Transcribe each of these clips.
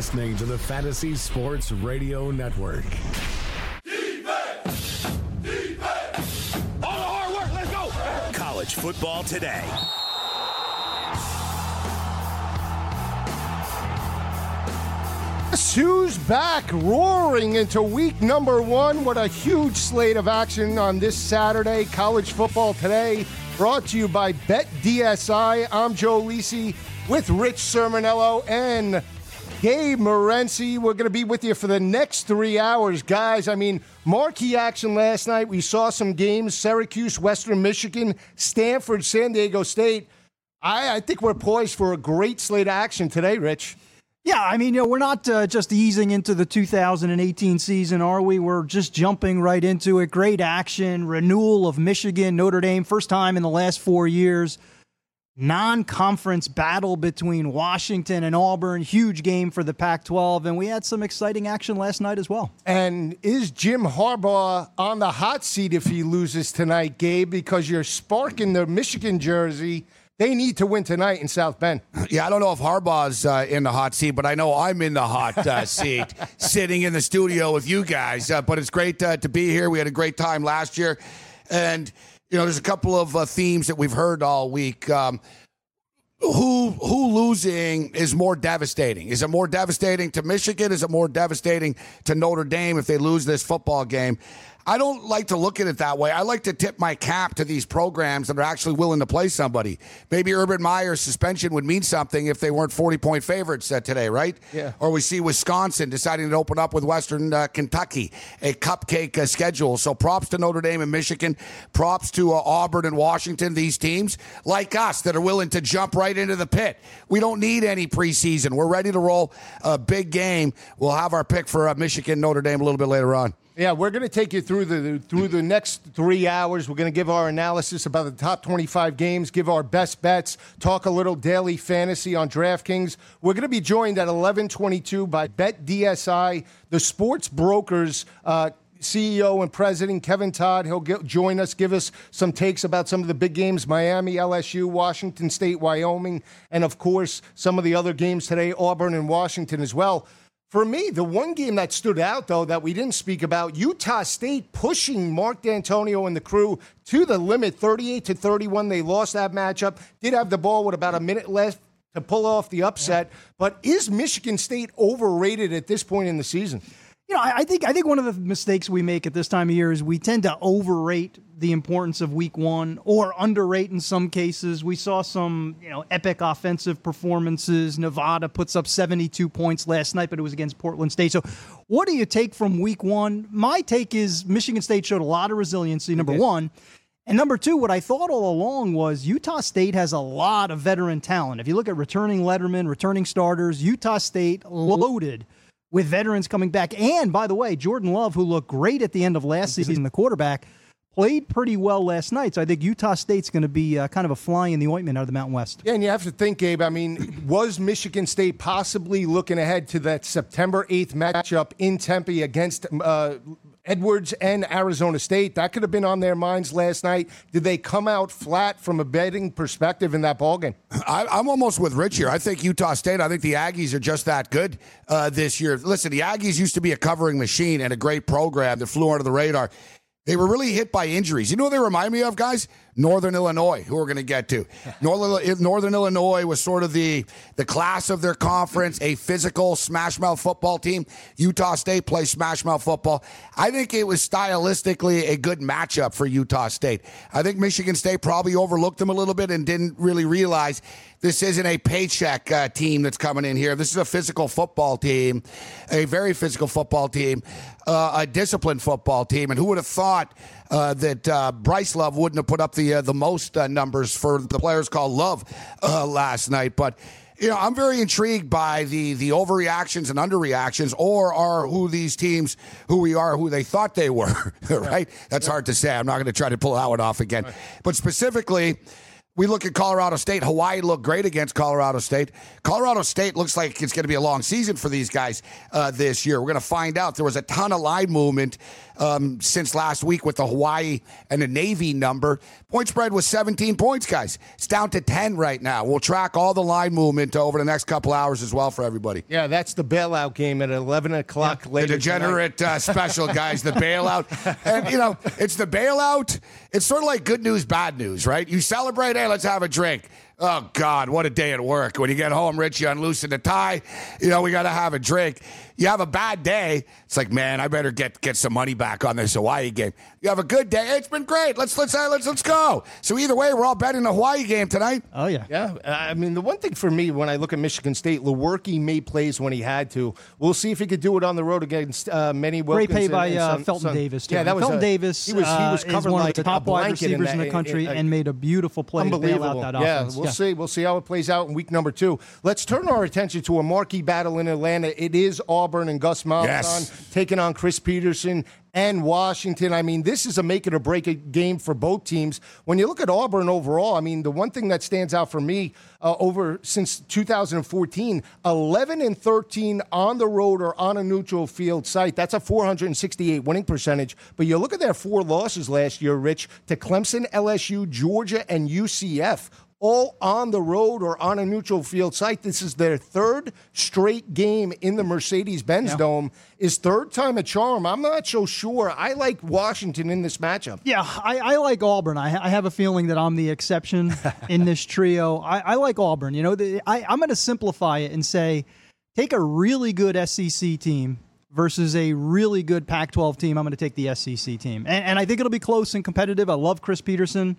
You're listening to the Fantasy Sports Radio Network. Defense! Defense! All the hard work, let's go! College football today. Who's back roaring into week number one? What a huge slate of action on this Saturday. College football today, brought to you by BetDSI. I'm Joe Lisi with Rich Cirminiello and Gabe Morency. We're going to be with you for the next three hours, guys. I mean, marquee action last night. We saw some games Syracuse, Western Michigan, Stanford, San Diego State. I, I think we're poised for a great slate of action today, Rich. Yeah, I mean, you know, we're not uh, just easing into the 2018 season, are we? We're just jumping right into it. Great action, renewal of Michigan, Notre Dame, first time in the last four years. Non conference battle between Washington and Auburn, huge game for the Pac 12. And we had some exciting action last night as well. And is Jim Harbaugh on the hot seat if he loses tonight, Gabe? Because you're sparking the Michigan jersey they need to win tonight in South Bend. Yeah, I don't know if Harbaugh's uh, in the hot seat, but I know I'm in the hot uh, seat, sitting in the studio with you guys. Uh, but it's great uh, to be here. We had a great time last year, and you know, there's a couple of uh, themes that we've heard all week. Um, who who losing is more devastating? Is it more devastating to Michigan? Is it more devastating to Notre Dame if they lose this football game? I don't like to look at it that way. I like to tip my cap to these programs that are actually willing to play somebody. Maybe Urban Meyer's suspension would mean something if they weren't 40 point favorites uh, today, right? Yeah. Or we see Wisconsin deciding to open up with Western uh, Kentucky, a cupcake uh, schedule. So props to Notre Dame and Michigan. Props to uh, Auburn and Washington, these teams like us that are willing to jump right into the pit. We don't need any preseason. We're ready to roll a big game. We'll have our pick for uh, Michigan, Notre Dame a little bit later on. Yeah, we're going to take you through the through the next three hours. We're going to give our analysis about the top 25 games, give our best bets, talk a little daily fantasy on DraftKings. We're going to be joined at 11:22 by BetDSI, the sports brokers. Uh, CEO and President Kevin Todd. He'll get, join us, give us some takes about some of the big games Miami, LSU, Washington State, Wyoming, and of course, some of the other games today, Auburn and Washington as well. For me, the one game that stood out, though, that we didn't speak about, Utah State pushing Mark Dantonio and the crew to the limit, 38 to 31. They lost that matchup. Did have the ball with about a minute left to pull off the upset. But is Michigan State overrated at this point in the season? You know, I think I think one of the mistakes we make at this time of year is we tend to overrate the importance of week one or underrate in some cases. We saw some, you know, epic offensive performances. Nevada puts up 72 points last night, but it was against Portland State. So what do you take from week one? My take is Michigan State showed a lot of resiliency, number one. And number two, what I thought all along was Utah State has a lot of veteran talent. If you look at returning Letterman, returning starters, Utah State loaded with veterans coming back. And by the way, Jordan Love, who looked great at the end of last season, the quarterback, played pretty well last night. So I think Utah State's going to be uh, kind of a fly in the ointment out of the Mountain West. Yeah, and you have to think, Gabe. I mean, was Michigan State possibly looking ahead to that September 8th matchup in Tempe against uh, Edwards and Arizona State? That could have been on their minds last night. Did they come out flat from a betting perspective in that ballgame? I, I'm almost with Rich here. I think Utah State, I think the Aggies are just that good uh, this year. Listen, the Aggies used to be a covering machine and a great program that flew under the radar. They were really hit by injuries. You know what they remind me of, guys? Northern Illinois, who we're going to get to. Northern, Northern Illinois was sort of the, the class of their conference, a physical smash mouth football team. Utah State plays smash mouth football. I think it was stylistically a good matchup for Utah State. I think Michigan State probably overlooked them a little bit and didn't really realize this isn't a paycheck uh, team that's coming in here. This is a physical football team, a very physical football team, uh, a disciplined football team. And who would have thought uh, that uh, Bryce Love wouldn't have put up the uh, the most uh, numbers for the players called Love uh, last night? But you know, I'm very intrigued by the the overreactions and underreactions, or are who these teams, who we are, who they thought they were. right? That's hard to say. I'm not going to try to pull that one off again. But specifically. We look at Colorado State. Hawaii looked great against Colorado State. Colorado State looks like it's going to be a long season for these guys uh, this year. We're going to find out. There was a ton of line movement um, since last week with the Hawaii and the Navy number. Point spread was 17 points, guys. It's down to 10 right now. We'll track all the line movement over the next couple hours as well for everybody. Yeah, that's the bailout game at 11 o'clock The later. degenerate uh, special, guys, the bailout. And, you know, it's the bailout. It's sort of like good news, bad news, right? You celebrate, hey, let's have a drink. Oh, God, what a day at work. When you get home, Rich, you unloosen the tie. You know, we got to have a drink. You have a bad day. It's like, man, I better get get some money back on this Hawaii game. You have a good day. It's been great. Let's let's uh, let's let's go. So either way, we're all betting the Hawaii game tonight. Oh yeah. Yeah, I mean the one thing for me when I look at Michigan State, Lewerke made plays when he had to. We'll see if he could do it on the road against uh, Manny Great Wilkins. pay and- by and uh, some- Felton some- Davis. Too. Yeah, that was Felton a- Davis. He was he was uh, covered is one like of the a top wide blanket in receivers in, the country in- in- and made a beautiful play to bail Unbelievable. out that yeah, offense. we'll see. We'll see how it plays out in week number two. Let's turn our attention to a marquee battle in Atlanta. It is Auburn and Gus Malzahn Yes. taking on Chris Petersen and Washington. I mean, this is a make it or break it game for both teams. When you look at Auburn overall, I mean, the one thing that stands out for me uh, over since 2014, 11 and 13 on the road or on a neutral field site. That's a 468 winning percentage. But you look at their four losses last year, Rich, to Clemson, LSU, Georgia, and UCF all on the road or on a neutral field site. This is their third straight game in the Mercedes Benz Dome. Is third time a charm. I'm not so sure. I like Washington in this matchup. Yeah, I, I like Auburn. I, I have a feeling that I'm the exception in this trio. I, I like Auburn. You know, the, I, I'm going to simplify it and say take a really good SEC team versus a really good Pac 12 team. I'm going to take the SEC team. And, and I think it'll be close and competitive. I love Chris Petersen.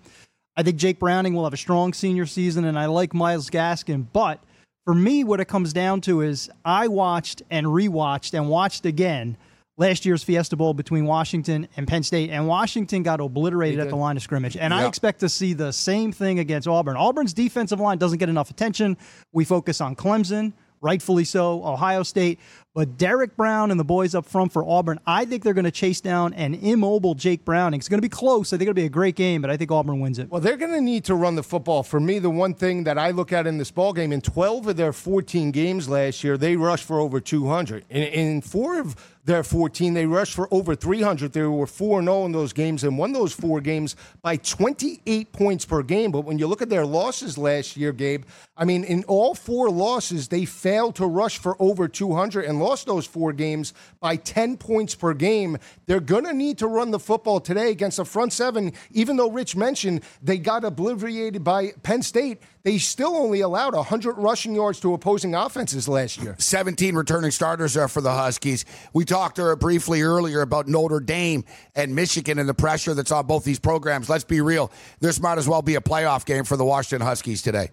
I think Jake Browning will have a strong senior season, and I like Myles Gaskin. But for me, what it comes down to is I watched and rewatched and watched again last year's Fiesta Bowl between Washington and Penn State, and Washington got obliterated at the line of scrimmage. And I expect to see the same thing against Auburn. Auburn's defensive line doesn't get enough attention. We focus on Clemson, rightfully so, Ohio State. But Derrick Brown and the boys up front for Auburn, I think they're going to chase down an immobile Jake Browning. It's going to be close. I think it'll be a great game, but I think Auburn wins it. Well, they're going to need to run the football. For me, the one thing that I look at in this ball game, in 12 of their 14 games last year, they rushed for over 200. In, in four of their 14, they rushed for over 300. They were 4 0 in those games and won those four games by 28 points per game. But when you look at their losses last year, Gabe, I mean, in all four losses, they failed to rush for over 200 and lost those four games by 10 points per game. They're going to need to run the football today against the front seven, even though Rich mentioned they got obliterated by Penn State. They still only allowed 100 rushing yards to opposing offenses last year. 17 returning starters are for the Huskies. We talked briefly earlier about Notre Dame and Michigan and the pressure that's on both these programs. Let's be real. This might as well be a playoff game for the Washington Huskies today.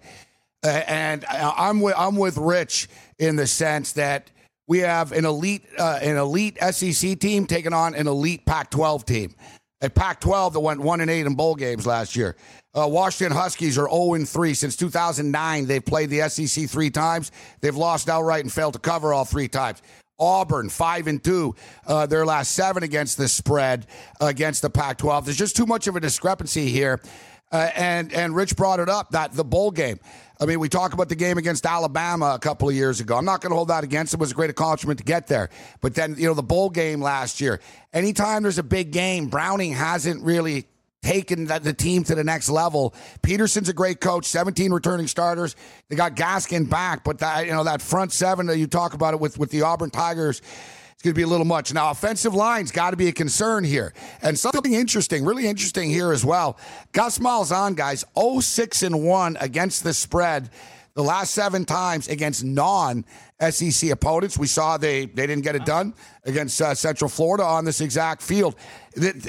Uh, and I'm with, I'm with Rich in the sense that we have an elite uh, an elite SEC team taking on an elite Pac-12 team. A Pac-12 that went one and eight in bowl games last year. Uh, Washington Huskies are 0 and 3 since 2009. They've played the SEC three times. They've lost outright and failed to cover all three times. Auburn five and two, uh, their last seven against the spread against the Pac-12. There's just too much of a discrepancy here, uh, and and Rich brought it up that the bowl game. I mean, we talk about the game against Alabama a couple of years ago. I'm not going to hold that against. It was a great accomplishment to get there. But then, you know, the bowl game last year. Anytime there's a big game, Browning hasn't really taken the, the team to the next level. Petersen's a great coach. 17 returning starters. They got Gaskin back, but that you know that front seven that you talk about it with with the Auburn Tigers. It's going to be a little much. Now, offensive line's got to be a concern here. And something interesting, really interesting here as well. Gus Malzahn, guys, 0 6 and 1 against the spread the last seven times against non SEC opponents. We saw they they didn't get it done against uh, Central Florida on this exact field.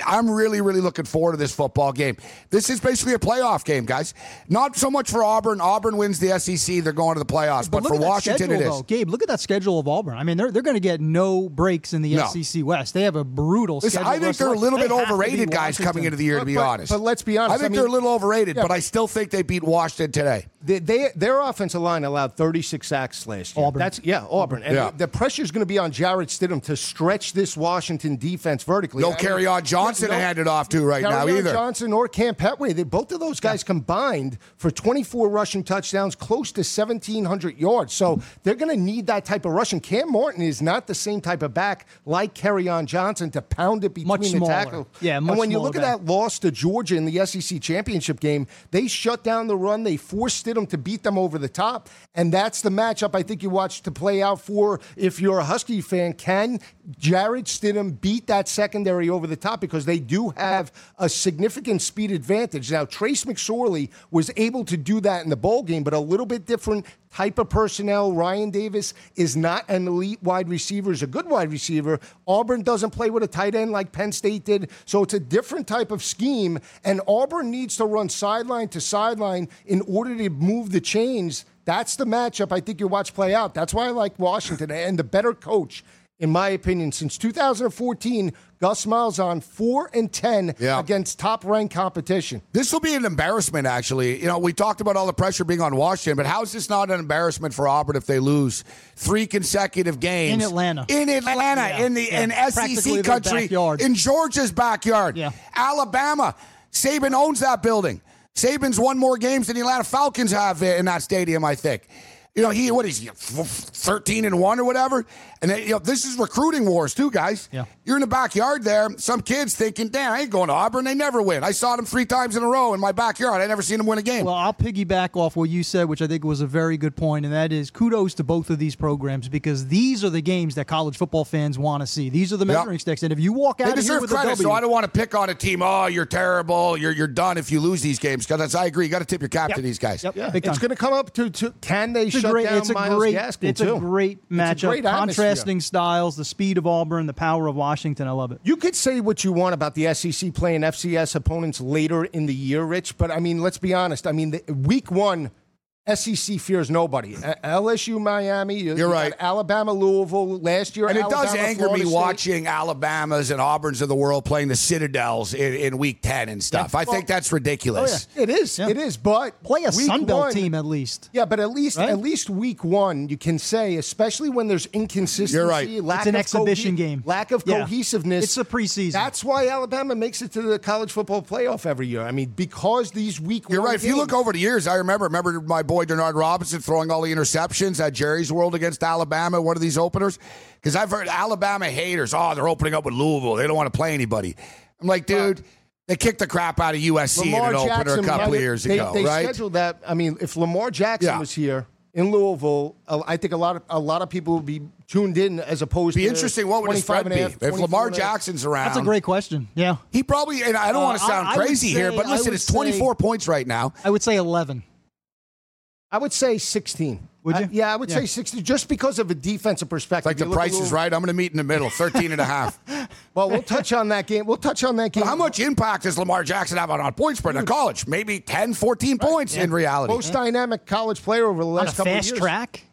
I'm really, really looking forward to this football game. This is basically a playoff game, guys. Not so much for Auburn. Auburn wins the SEC; they're going to the playoffs. But, but for Washington, schedule, it is. Though. Gabe, look at that schedule of Auburn. I mean, they're they're going to get no breaks in the No. SEC West. They have a brutal Listen, schedule. I think they're a little they bit overrated, guys, coming into the year. To be But- honest, but let's be honest, I I think mean- they're a little overrated, Yeah. but I still think they beat Washington today. They, they their offensive line allowed 36 sacks last year. Auburn. That's yeah, Auburn. And Yeah. the pressure is going to be on Jarrett Stidham to stretch this Washington defense vertically. No I mean, Kerryon Johnson no- to hand it off to right now Kerryon either. Johnson or Kam Pettway, they, both of those guys combined for 24 rushing touchdowns, close to 1,700 yards. So they're going to need that type of rushing. Cam Morton is not the same type of back like on Johnson to pound it between Much the smaller. tackle. Yeah, much and much when you smaller look at that loss to Georgia in the SEC championship game, they shut down the run. They forced Stidham to beat them over the top. And that's the matchup I think you watch to play out for if you're a Husky fan. Can Jarrett Stidham beat that secondary over the top? Because they do have a significant speed advantage. Now, Trace McSorley was able to do that in the bowl game, but a little bit different type of personnel. Ryan Davis is not an elite wide receiver, is a good wide receiver. Auburn doesn't play with a tight end like Penn State did, so it's a different type of scheme. And Auburn needs to run sideline to sideline in order to move the chains. That's the matchup I think you watch play out. That's why I like Washington and the better coach. In my opinion, since 2014, Gus Malzahn four and ten Yeah. against top-ranked competition. This will be an embarrassment, actually. You know, we talked about all the pressure being on Washington, but how is this not an embarrassment for Auburn if they lose three consecutive games In Atlanta. In Atlanta, Yeah, in the yeah. in SEC country, backyard. in Georgia's backyard, Yeah. Alabama. Saban owns that building. Saban's won more games than the Atlanta Falcons have in that stadium, I think. You know, he what is he, thirteen and one or whatever, and they, you know this is recruiting wars too, guys. Yeah. You're in the backyard there. Some kids thinking, "Damn, I ain't going to Auburn. They never win. I saw them three times in a row in my backyard. I never seen them win a game." Well, I'll piggyback off what you said, which I think was a very good point, and that is kudos to both of these programs because these are the games that college football fans want to see. These are the Yep. measuring sticks, and if you walk they out of here deserve with a credit, W, so I don't want to pick on a team. Oh, you're terrible. You're you're done if you lose these games. Because I agree, you got to tip your cap to these guys. Yep. Yeah, it's going to come up to, to can they It's a shut great, down it's a Myles great, Gaskin it's too? a great It's a matchup. great atmosphere. Contrasting styles, the speed of Auburn, the power of Washington. I love it. You could say what you want about the SEC playing FCS opponents later in the year, Rich, but I mean, let's be honest. I mean, the, week one, SEC fears nobody. LSU, Miami. you- You're you right. Alabama, Louisville. Last year, And it does anger Florida me State. watching Alabama's and Auburn's of the world playing the Citadels in, in week 10 and stuff. I think that's ridiculous. Oh, it is. Yeah. It is. But Play a week Sun Belt one- team at least. Yeah, but at least Right? at least week one, you can say, especially when there's inconsistency, You're right. lack It's an of exhibition game. lack of Yeah. cohesiveness. It's the preseason. That's why Alabama makes it to the college football playoff every year. I mean, because these week You're one right. If you look over the years, I remember remember my boy Denard Robinson throwing all the interceptions at Jerry's World against Alabama, one of these openers. Because I've heard Alabama haters, oh, they're opening up with Louisville. They don't want to play anybody. I'm like, dude, they kicked the crap out of USC in Lamar an opener a couple right, of years they, ago, they right? scheduled that. I mean, if Lamar Jackson Yeah. was here in Louisville, I think a lot of a lot of people would be tuned in as opposed Be to interesting. What would his spread be half, if Lamar and a half. Jackson's around? That's a great question. Yeah. He probably, and I don't Uh, want to sound I- I would crazy here, say- but listen, would it's 24 points right now. I would say 11. I would say 16. Would you? I- yeah, I would Yeah. say 16, just because of a defensive perspective. Like the You look a price is right. I'm going to meet in the middle, 13 and a half. Well, we'll touch on that game. We'll touch on that game. But how much impact does Lamar Jackson have on, on point spread in college? Maybe 10, 14 points in reality. Most dynamic college player over the last couple of years. Fast track?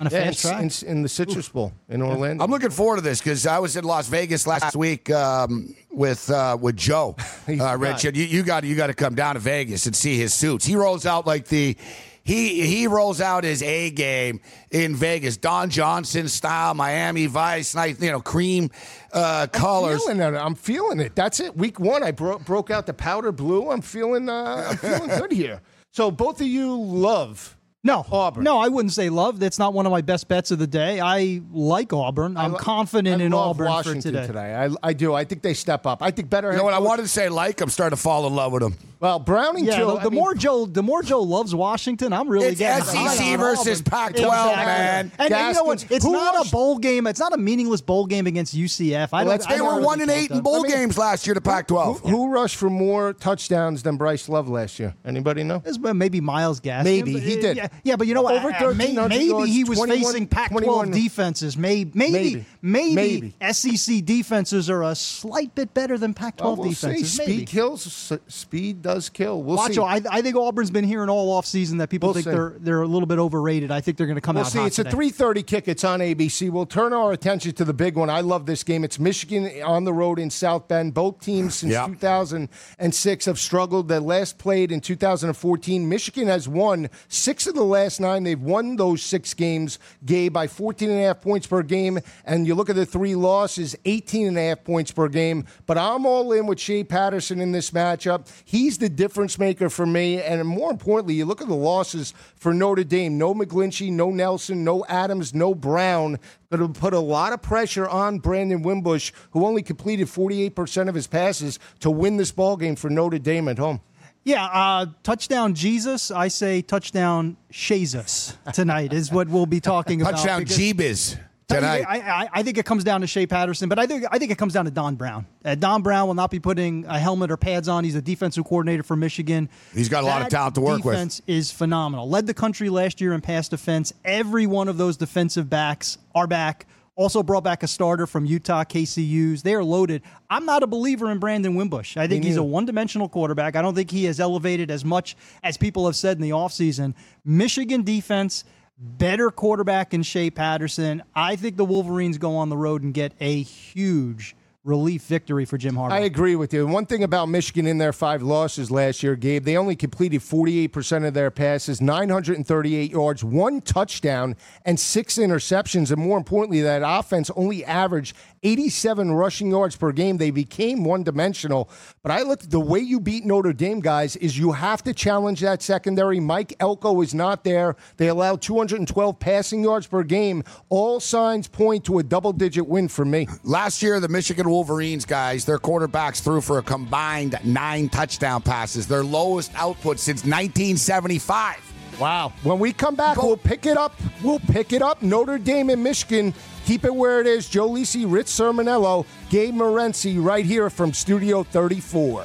On a fast in, track? in, in the Citrus Bowl in Orlando. I'm looking forward to this because I was in Las Vegas last week um, with uh, with Joe, uh, Rich, and you, you got you got to come down to Vegas and see his suits. He rolls out like the he he rolls out his A game in Vegas, Don Johnson style, Miami Vice, nice you know cream uh, colors. feeling it. I'm feeling it. That's it. Week one, I bro- broke out the powder blue. I'm feeling. Uh, I'm feeling good here. So both of you love. No, Auburn. No, I wouldn't say love. That's not one of my best bets of the day. I like Auburn. I'm I confident I in love Auburn Washington for today. I, I do. I think they step up. I think better. You know what? I wanted to say like I'm starting to fall in love with them. Well, Browning Yeah, too. the, I the mean, more Joe, the more Joe loves Washington, I'm really It's getting SEC high on versus Pac-12, Exactly. man. And, and you know what? It's who not was- a bowl game. It's not a meaningless bowl game against UCF. I don't. let's- I They don't were one and eight in bowl I mean, games last year to Pac-12. Who, who rushed for more touchdowns than Bryce Love last year? Anybody know? Maybe Myles Gaskin. Maybe he did. Yeah, yeah, but you know what? Over may- maybe yards, he was facing Pac-12 21 defenses. Maybe, maybe, Maybe. maybe, Maybe. SEC defenses are a slight bit better than Pac-12 Well, we'll defenses. see. Maybe. Speed kills. S- Speed does kill. We'll see. I, I think Auburn's been hearing all offseason that people We'll think see. they're they're a little bit overrated. I think they're going to come We'll out see. hot It's today. a 3:30 kick. It's on ABC. We'll turn our attention to the big one. I love this game. It's Michigan on the road in South Bend. Both teams since Yeah. 2006 have struggled. They last played in 2014. Michigan has won six of the last nine. They've won those six games, Gabe, by 14 and a half points per game. And you look at the three losses, 18 and a half points per game. But I'm all in with Shea Patterson in this matchup. He's the difference maker for me. And more importantly, you look at the losses for Notre Dame. No McGlinchey, no Nelson, no Adams, no Brown. Going to put a lot of pressure on Brandon Wimbush, who only completed 48% of his passes to win this ball game for Notre Dame at home. Yeah, uh, touchdown Jesus. I say touchdown Jesus tonight is what we'll be talking about. Touchdown Jeebus tonight. I, I, I think it comes down to Shea Patterson, but I think I think it comes down to Don Brown. Uh, Don Brown will not be putting a helmet or pads on. He's a defensive coordinator for Michigan. He's got a lot of talent to work with. Defense is phenomenal. Led the country last year in pass defense. Every one of those defensive backs are back. Also brought back a starter from Utah, KCU's. They are loaded. I'm not a believer in Brandon Wimbush. I think he's a one-dimensional quarterback. I don't think he has elevated as much as people have said in the offseason. Michigan defense better quarterback in Shea Patterson. I think the Wolverines go on the road and get a huge relief victory for Jim Harbaugh. I agree with you. One thing about Michigan in their five losses last year, Gabe, they only completed 48% of their passes, 938 yards, one touchdown, and six interceptions. And more importantly, that offense only averaged 87 rushing yards per game. They became one dimensional. But I looked at the way you beat Notre Dame, guys, is you have to challenge that secondary. Mike Elko is not there. They allowed 212 passing yards per game. All signs point to a double digit win for me. Last year, the Michigan Wolverines guys, their quarterbacks threw for a combined nine touchdown passes, their lowest output since 1975. Wow. When we come back, we'll pick it up. We'll pick it up. Notre Dame and Michigan. Keep it where it is. Joe Lisi, Rich Cirminiello, Gabe Morency right here from Studio 34.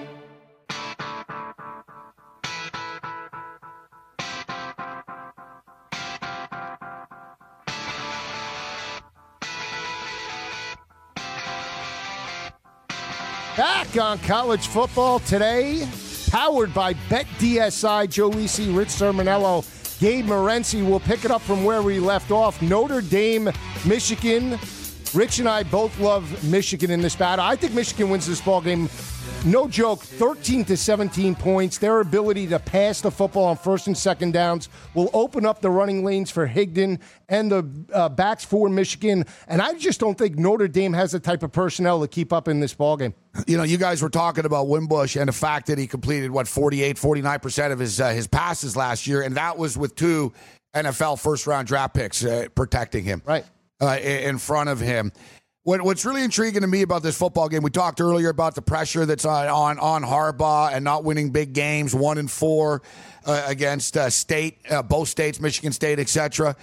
On college football today, powered by BetDSI, Joe Lisi, Rich Cirminiello, Gabe Morency. We'll pick it up from where we left off. Notre Dame, Michigan. Rich and I both love Michigan in this battle. I think Michigan wins this ball game. No joke, 13 to 17 points. Their ability to pass the football on first and second downs will open up the running lanes for Higdon and the uh, backs for Michigan. And I just don't think Notre Dame has the type of personnel to keep up in this ball game. You know, you guys were talking about Wimbush and the fact that he completed, what, 48, 49% of his, uh, his passes last year, and that was with two NFL first round draft picks uh, protecting him. Right. Uh, in front of him. What, what's really intriguing to me about this football game, we talked earlier about the pressure that's on on, on Harbaugh and not winning big games, one and four uh, against uh, state, uh, both states, Michigan State, etc.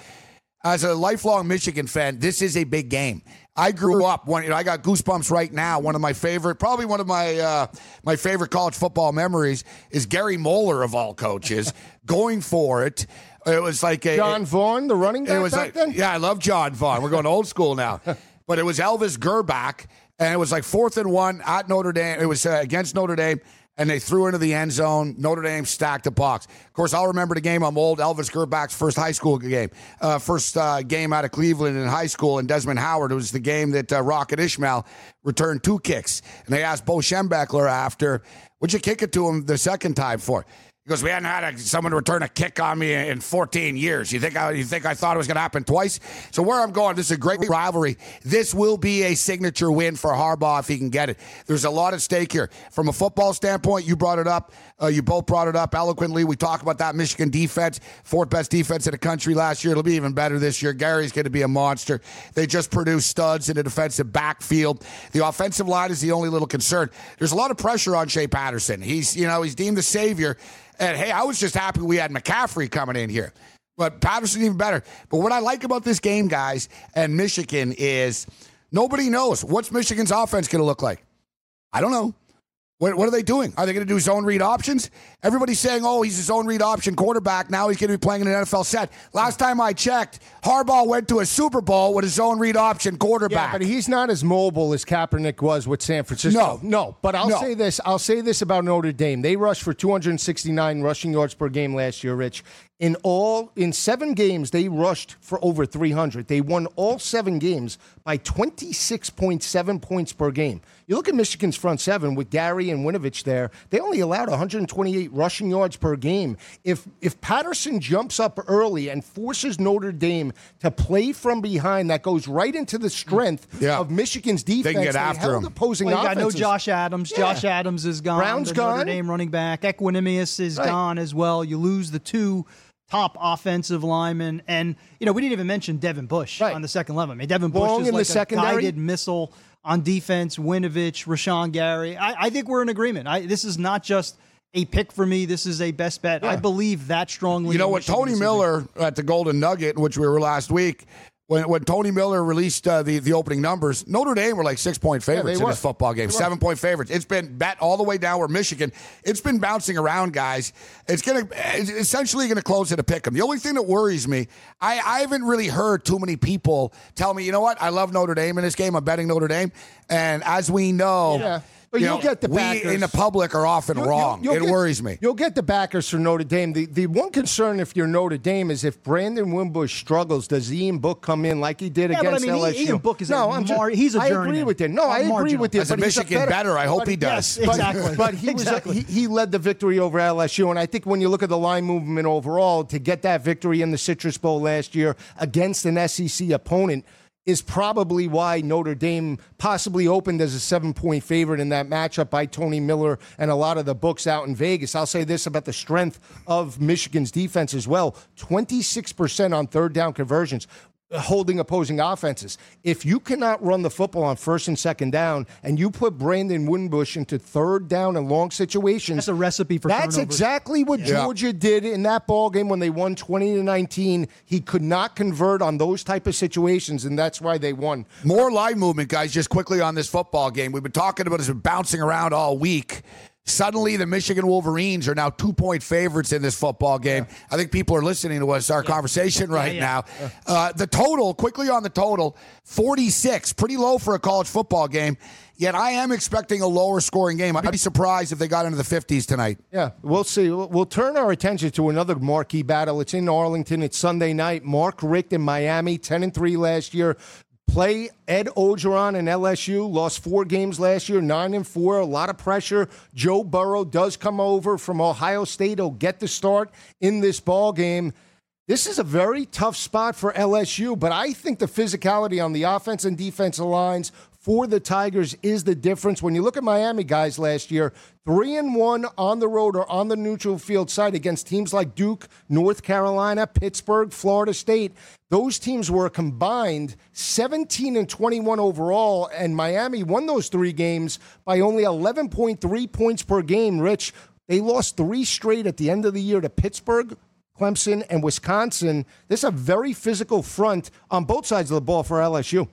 As a lifelong Michigan fan, this is a big game. I grew up when you know, I got goosebumps right now. One of my favorite, probably one of my uh, my favorite college football memories is Gary Moeller of all coaches going for it. It was like a, Jon Vaughn, the running back it was back like, then? yeah, I love Jon Vaughn. We're going old school now. but it was Elvis Grbac, and it was like fourth and one at Notre Dame. It was uh, against Notre Dame, and they threw into the end zone. Notre Dame stacked the box. Of course, I'll remember the game. I'm old. Elvis Grbac's first high school game, uh, first uh, game out of Cleveland in high school, and Desmond Howard. It was the game that uh, Rocket Ismail returned two kicks, and they asked Bo Schembechler after, "Would you kick it to him the second time for?" Because we hadn't had a, someone return a kick on me in 14 years. You think I, you think I thought it was going to happen twice? So where I'm going, this is a great rivalry. This will be a signature win for Harbaugh if he can get it. There's a lot at stake here. From a football standpoint, you brought it up. Uh, you both brought it up eloquently. We talked about that Michigan defense, fourth best defense in the country last year. It'll be even better this year. Gary's going to be a monster. They just produced studs in the defensive backfield. The offensive line is the only little concern. There's a lot of pressure on Shea Patterson. He's you know he's deemed the savior. And hey, I was just happy we had McCaffrey coming in here. But Patterson even better. But what I like about this game, guys, and Michigan is nobody knows what's Michigan's offense going to look like. I don't know. What, what, are they doing? Are they going to do zone read options? Everybody's saying, oh, he's a zone read option quarterback. Now he's going to be playing in an NFL set. Last time I checked, Harbaugh went to a Super Bowl with a zone read option quarterback. Yeah, but he's not as mobile as Kaepernick was with San Francisco. No. No, but I'll No. say this. I'll say this about Notre Dame. They rushed for 269 rushing yards per game last year, Rich. In all, in seven games, they rushed for over 300. They won all seven games by 26.7 points per game. You look at Michigan's front seven with Gary and Winovich there, they only allowed 128 rushing yards per game. If if Patterson jumps up early and forces Notre Dame to play from behind, that goes right into the mm. strength Yeah. of Michigan's defense. They get They after held him. opposing Well, you got no. Josh Adams. Yeah. Josh Adams is gone. Brown's the gone. Notre Dame running back. Equanimeous is Right. gone as well. You lose the two top offensive linemen, and you know we didn't even mention Devin Bush Right. on the second level. I mean, Devin Bush Long is in the like a secondary. guided missile on defense. Winovich, Rashan Gary. I, I think we're in agreement. I, this is not just a pick for me. This is a best bet. I believe that strongly. You know what? Tony this Miller at the Golden Nugget, which we were last week, when, when Tony Miller released uh, the, the opening numbers, Notre Dame were like six point favorites in were. this football game, They were. seven point favorites. It's been bet all the way down where Michigan. It's been bouncing around, guys. It's gonna it's essentially gonna close at a pick 'em. The only thing that worries me, I, I haven't really heard too many people tell me, you know what, I love Notre Dame in this game. I'm betting Notre Dame, and as we know, Yeah. But you you'll know, get the we backers. in the public are often You'll- wrong. you'll- you'll it get- worries me. You'll get the backers for Notre Dame. The the one concern if you're Notre Dame is if Brandon Wimbush struggles, does Ian Book come in like he did Yeah, but I against mean, LSU? Ian Book is no, I'm just, mar- he's a I agree with you. No, I agree marginal. with you. As a Michigan better, better, I hope but he does. Yes, exactly. But he was Exactly. he, he led the victory over LSU, and I think when you look at the line movement overall, to get that victory in the Citrus Bowl last year against an SEC opponent is probably why Notre Dame possibly opened as a seven point favorite in that matchup by Tony Miller and a lot of the books out in Vegas. I'll say this about the strength of Michigan's defense as well 26% on third down conversions. Uh, holding opposing offenses. If you cannot run the football on first and second down, and you put Brandon Wimbush into third down and long situations, That's a recipe for That's turnovers. exactly what Yeah. Georgia did in that ball game when they won 20 to 19. He could not convert on those type of situations, and that's why they won. More live movement, guys, just quickly on this football game. We've been talking about it bouncing around all week. Suddenly, the Michigan Wolverines are now two point favorites in this football game. I think people are listening to us, our conversation right now. Uh, the total, quickly on the total, 46, pretty low for a college football game. Yet I am expecting a lower scoring game. I'd be surprised if they got into the 50s tonight. Yeah, we'll see. We'll, we'll turn our attention to another marquee battle. It's in Arlington. It's Sunday night. Mark Richt in Miami, 10 and 3 last year. Play Ed Orgeron and LSU. Lost four games last year, 9 and 4. A lot of pressure. Joe Burrow does come over from Ohio State. He'll get the start in this ball game. This is a very tough spot for LSU, but I think the physicality on the offense and defensive lines for the Tigers is the difference. When you look at Miami guys last year, three and one on the road or on the neutral field side against teams like Duke, North Carolina, Pittsburgh, Florida State. Those teams were combined 17 and 21 overall, and Miami won those three games by only 11.3 points per game. Rich, they lost three straight at the end of the year to Pittsburgh, Clemson, and Wisconsin. This is a very physical front on both sides of the ball for LSU.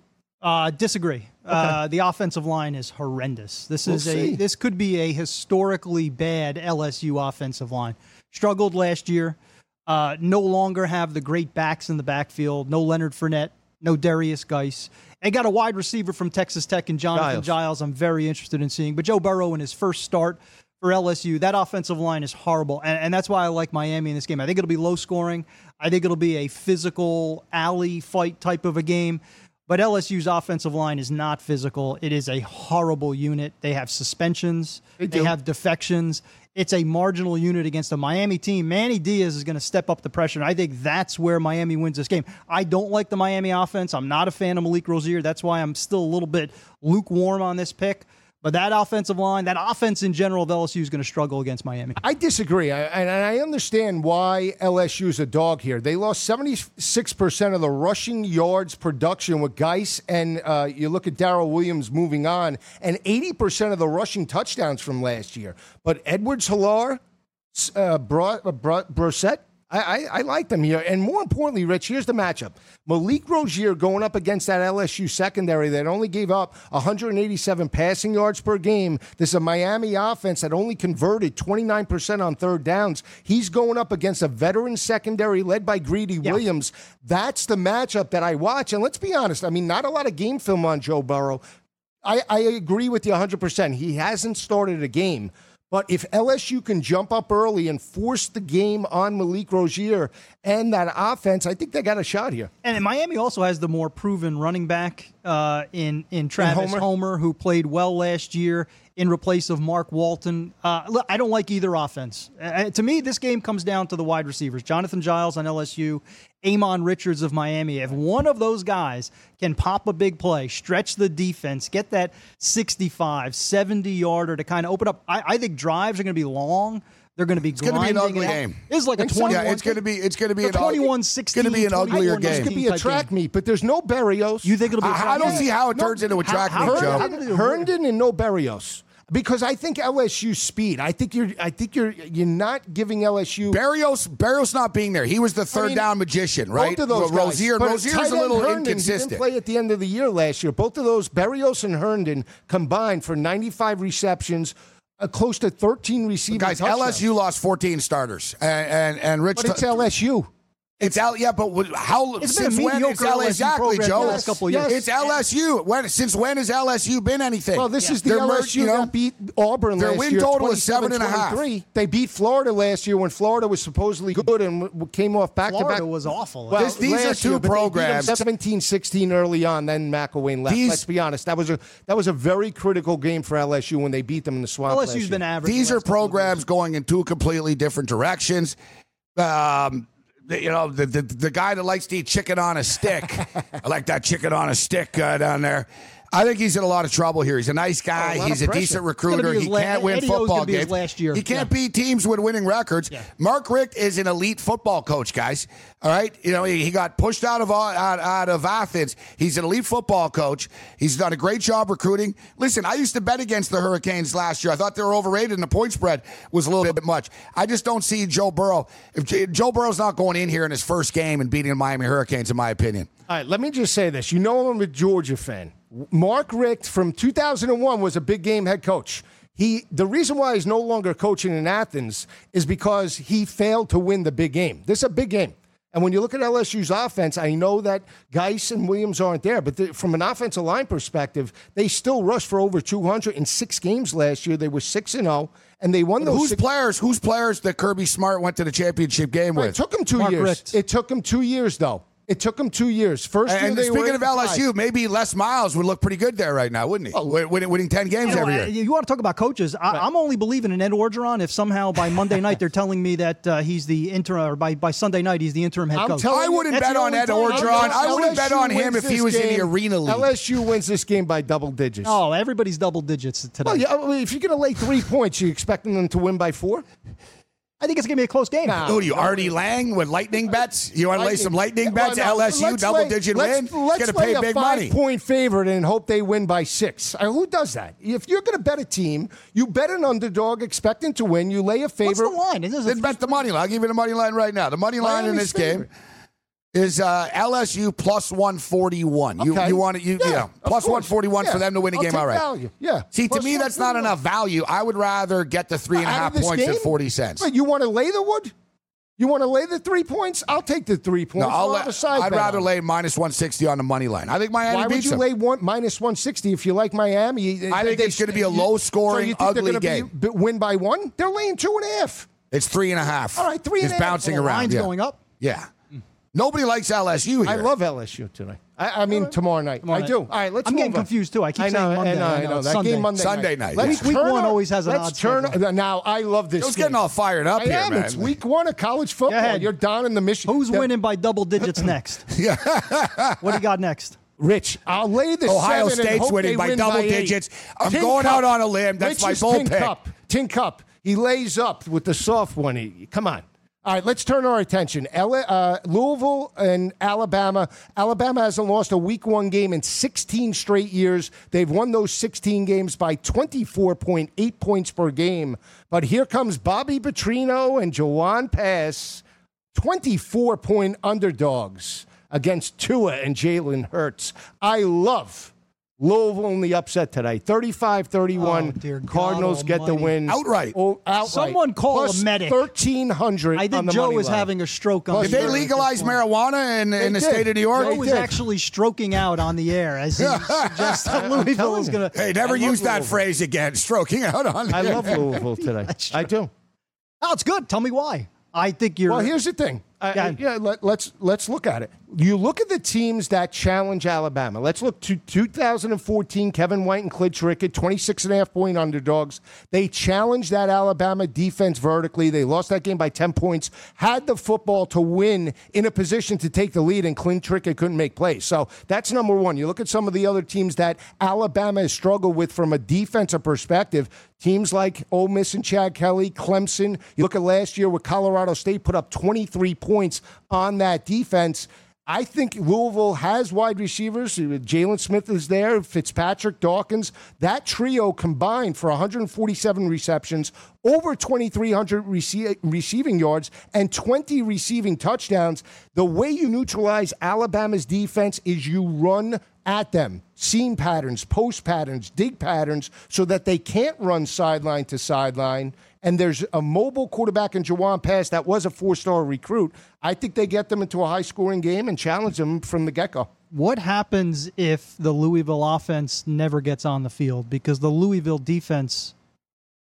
Uh, disagree. Uh, the offensive line is horrendous. This is We'll a see. this could be a historically bad LSU offensive line. Struggled last year. Uh, no longer have the great backs in the backfield. No Leonard Fournette. No Derrius Guice. And got a wide receiver from Texas Tech and Jonathan Giles. Giles. I'm very interested in seeing. But Joe Burrow in his first start for LSU, that offensive line is horrible, and, and that's why I like Miami in this game. I think it'll be low scoring. I think it'll be a physical alley fight type of a game. But LSU's offensive line is not physical. It is a horrible unit. They have suspensions, They they, have defections. It's a marginal unit against a Miami team. Manny Diaz is going to step up the pressure. And I think that's where Miami wins this game. I don't like the Miami offense. I'm not a fan of Malik Rosier. That's why I'm still a little bit lukewarm on this pick. But that offensive line, that offense in general of LSU is going to struggle against Miami. I disagree, I, and I understand why LSU is a dog here. They lost 76% of the rushing yards production with Guice, and uh, you look at Darrell Williams moving on, and 80% of the rushing touchdowns from last year. But Edwards-Helaire, uh, uh, Brissett, I, I, I like them here. And more importantly, Rich, here's the matchup. Malik Rosier going up against that LSU secondary that only gave up 187 passing yards per game. This is a Miami offense that only converted 29% on third downs. He's going up against a veteran secondary led by Greedy Williams. That's the matchup that I watch. And let's be honest, I mean, not a lot of game film on Joe Burrow. I, I agree with you 100%. He hasn't started a game. But if LSU can jump up early and force the game on Malik Rosier and that offense, I think they got a shot here. And Miami also has the more proven running back uh, in in Travis Homer? Homer. who played well last year in replace of Mark Walton. Uh, look, I don't like either offense. Uh, to me, this game comes down to the wide receivers: Jonathan Giles on LSU, Ahmmon Richards of Miami. If one of those guys can pop a big play, stretch the defense, get that 65, 70 yarder to kind of open up, I, I think drives are going to be long. They're going to be It's going to be an ugly game. It's like a Think so? 21. Yeah, it's going to be. It's going to be The an ugly- 21-16, It's going to be an uglier 21-19 game. It could be a track game. meet, but there's no Berrios. You think it'll be? a I, I track don't meet? see how it turns into a track how- meet, how- Joe. how- Herndon and no Berrios. Because I think LSU speed. I think you're. I think you're. You're not giving LSU. Berrios, Berrios not being there. He was the third mean, down magician, right? Both of those guys. Rosier, But Rosier's a little Herndon, He didn't play at the end of the year last year. Both of those, Berrios and Herndon, combined for 95 receptions, uh, close to 13 receiving Guys, touchdowns. LSU lost 14 starters, and and, and Rich. But it's LSU. It's L. Yeah, but how? It's been a since when is LSU? LSU Exactly, Joe. the last couple of years. It's LSU. When since when has LSU been anything? Well, this is the Their LSU mer- you know, that beat Auburn their last win year. total is seven and a half. 27-23. They beat Florida last year when Florida was supposedly good and came off back to back. Florida was awful. Well, This- these are two year, but they beat them programs- 17-16 early on. Then McElwain left. These- Let's be honest. That was a that was a very critical game for LSU when they beat them in the swamp. last LSU's year. been average. These the are last couple of programs going in two completely different directions. Um, the- you know, the, the the guy that likes to eat chicken on a stick. I like that chicken on a stick uh, down there. I think he's in a lot of trouble here. He's a nice guy. Oh, a he's a pressure. decent recruiter. He la- can't win Eddie football be his games. last year. He can't Yeah. beat teams with winning records. Mark Richt is an elite football coach, guys. All right, you know he, he got pushed out of uh, out, out of Athens. He's an elite football coach. He's done a great job recruiting. Listen, I used to bet against the Hurricanes last year. I thought they were overrated, and the point spread was a little bit much. I just don't see Joe Burrow. If Joe Burrow's not going in here in his first game and beating the Miami Hurricanes, in my opinion. All right, let me just say this. You know I'm a Georgia fan. Mark Richt from 2001 was a big game head coach. He the reason why he's no longer coaching in Athens is because he failed to win the big game. This is a big game. And when you look at LSU's offense, I know that Guice and Williams aren't there, but the, from an offensive line perspective, they still rushed for over 200 in six games last year. They were 6 and 0, and they won those Whose six players? Whose players that Kirby Smart went to the championship game It with? It took him two Mark years. Richt. It took him two years, though. It took him two years. First year And they were speaking of eight and five. LSU, maybe Les Miles would look pretty good there right now, wouldn't he? Win- winning, winning ten games You, know, every year. you want to talk about coaches? I, I'm only believing in Ed Orgeron if somehow by Monday night they're telling me that uh, he's the interim, or by, by Sunday night he's the interim head I'm coach. telling I wouldn't bet on only Ed Orgeron. I wouldn't bet LSU on him wins if he this was in the game. arena league. LSU wins this game by double digits. oh, everybody's double digits today. Well, yeah, I mean, if you're going to lay three points, you expecting them to win by four? I think it's going to be a close game. Nah. Who do you, Artie Lange with lightning bets? You want to lay some lightning Well, bets? no, LSU double lay- digit let's, win. Let's Going to pay a big five money. point favorite and hope they win by six. Uh, who does that? If you're going to bet a team, you bet an underdog expecting to win. You lay a favorite. What's the line? Is this a Then bet the money line. I'll give you the money line right now. The money line in Miami's this game favorite. Is uh, LSU plus one forty one. You Okay. you want it? You, Yeah, you know, of plus course. one forty one Yeah. for them to win a I'll game. All right. value. Yeah. See, to me, that's not enough value. I would rather get the three and a Out half of this points game? at forty cents. But you want to lay the wood? You want to lay the three points? I'll take the three points. No, I'll We'll let, have a side I'd rather on lay minus 160 on the money line. I think Miami Why would beats you them. lay one minus one sixty if you like Miami? I think They- it's gonna be a low-scoring, so you think they're ugly gonna be- game. win by one? They're laying two and a half. It's three and a half. All right, three and it's a half. bouncing around. line's yeah. going up. Yeah. Nobody likes LSU here. I love LSU today. I, I mean tomorrow night. Tomorrow I night. do. All right, let's. I'm move getting on. confused, too. I keep I know, saying Monday. I know. I I know, know. That Sunday. game Monday. Sunday night. night, Let's yeah. Week turn one on- always has an let's odd turn schedule. Now I love this. Joe's game. getting all fired up I here, am. man. It's week one of college football. ahead. You're down in the Michigan. Who's winning by double digits next? Yeah. what do you got next? Rich, I'll lay the Ohio seven and State's hope winning they by win double eight. digits. I'm Tin going Cup. out on a limb. That's my Rich's bold tin pick. Cup. Tin Cup. He lays up with the soft one. He- Come on. All right, let's turn our attention. L- uh, Louisville and Alabama. Alabama hasn't lost a week one game in 16 straight years. They've won those 16 games by 24.8 points per game. But here comes Bobby Petrino and Jawon Pass, 24 point underdogs against Tua and Jalen Hurts. I love Louisville in the upset today. 35 31. Oh, dear God Cardinals get the win. Outright. Oh, outright. Someone call a medic. 1300 I on think the Joe money is line. having a stroke on Plus the Did they air at this legalize marijuana in, in the state of New York? They Joe was did. actually stroking out on the air as he suggests that Louisville is going to. Hey, never I use that Louisville. phrase again. Stroking out on. I love Louisville today. I do. Oh, it's good. Tell me why. I think you're. Well, here's the thing. I- Yeah. I- yeah, let, let's let's look at it. You look at the teams that challenge Alabama. Let's look to 2014. Kevin White and Clint Trickett, 26 and a half point underdogs. They challenged that Alabama defense vertically. They lost that game by 10 points. Had the football to win in a position to take the lead, and Clint Trickett couldn't make plays. So that's number one. You look at some of the other teams that Alabama has struggled with from a defensive perspective. Teams like Ole Miss and Chad Kelly, Clemson. You look at last year where Colorado State put up 23 points on that defense. I think Louisville has wide receivers. Uh, Jaylen Smith is there, Fitzpatrick, Dawkins. That trio combined for 147 receptions, over 2,300 rece- receiving yards, and 20 receiving touchdowns. The way you neutralize Alabama's defense is you run at them, seam patterns, post patterns, dig patterns, so that they can't run sideline to sideline. And there's a mobile quarterback in Jawon Pass that was a four star recruit. I think they get them into a high scoring game and challenge them from the get go. What happens if the Louisville offense never gets on the field because the Louisville defense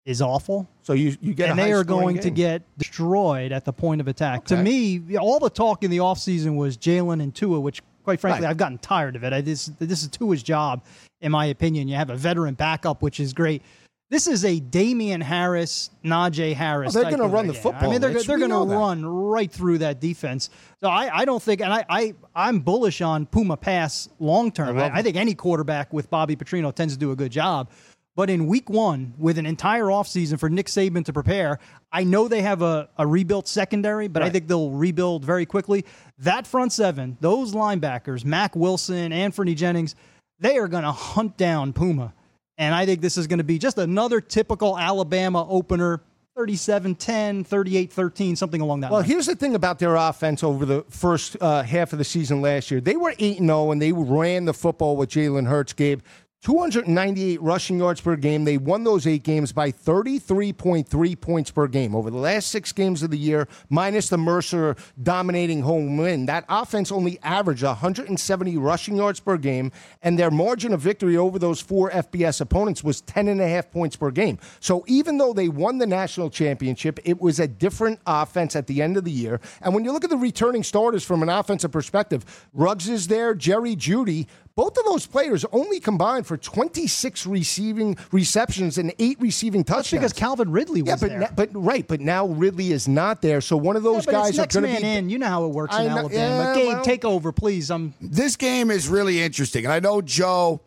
is awful? So you, you get and a they are high-scoring going to get destroyed at the point of attack. To me, all the talk in the offseason was Jalen and Tua, which, quite frankly, Right. I've gotten tired of it. I, this, this is Tua's job, in my opinion. You have a veteran backup, which is great. This is a Damien Harris, Najee Harris. Well, they're gonna run the game. I football, mean, they're, Rich. they're going to run right through that defense. So I, I don't think, and I, I, I'm bullish on Puma Pass long term. I, I think any quarterback with Bobby Petrino tends to do a good job. But in week one, with an entire offseason for Nick Saban to prepare, I know they have a, a rebuilt secondary, but I think they'll rebuild very quickly. That front seven, those linebackers, Mack Wilson, and Anthony Jennings, they are going to hunt down Puma. And I think this is going to be just another typical Alabama opener 37 10, 38 13, something along that Well, line. here's the thing about their offense over the first uh, half of the season last year. They were 8 0 and they ran the football with Jalen Hurts, Gabe. 298 rushing yards per game. They won those eight games by 33.3 points per game. Over the last six games of the year, minus the Mercer dominating home win, that offense only averaged 170 rushing yards per game, and their margin of victory over those four FBS opponents was 10.5 points per game. So even though they won the national championship, it was a different offense at the end of the year. And when you look at the returning starters from an offensive perspective, Ruggs is there, Jerry Jeudy. Both of those players only combined for 26 receiving receptions and eight receiving touchdowns. That's because Calvin Ridley was yeah, but there. na- but right, but now Ridley is not there. So one of Yeah, those but guys it's are going to man be. in. You know how it works I in know- Alabama. yeah, Gabe, well- take over, please. I'm This game is really interesting, and I know Joe.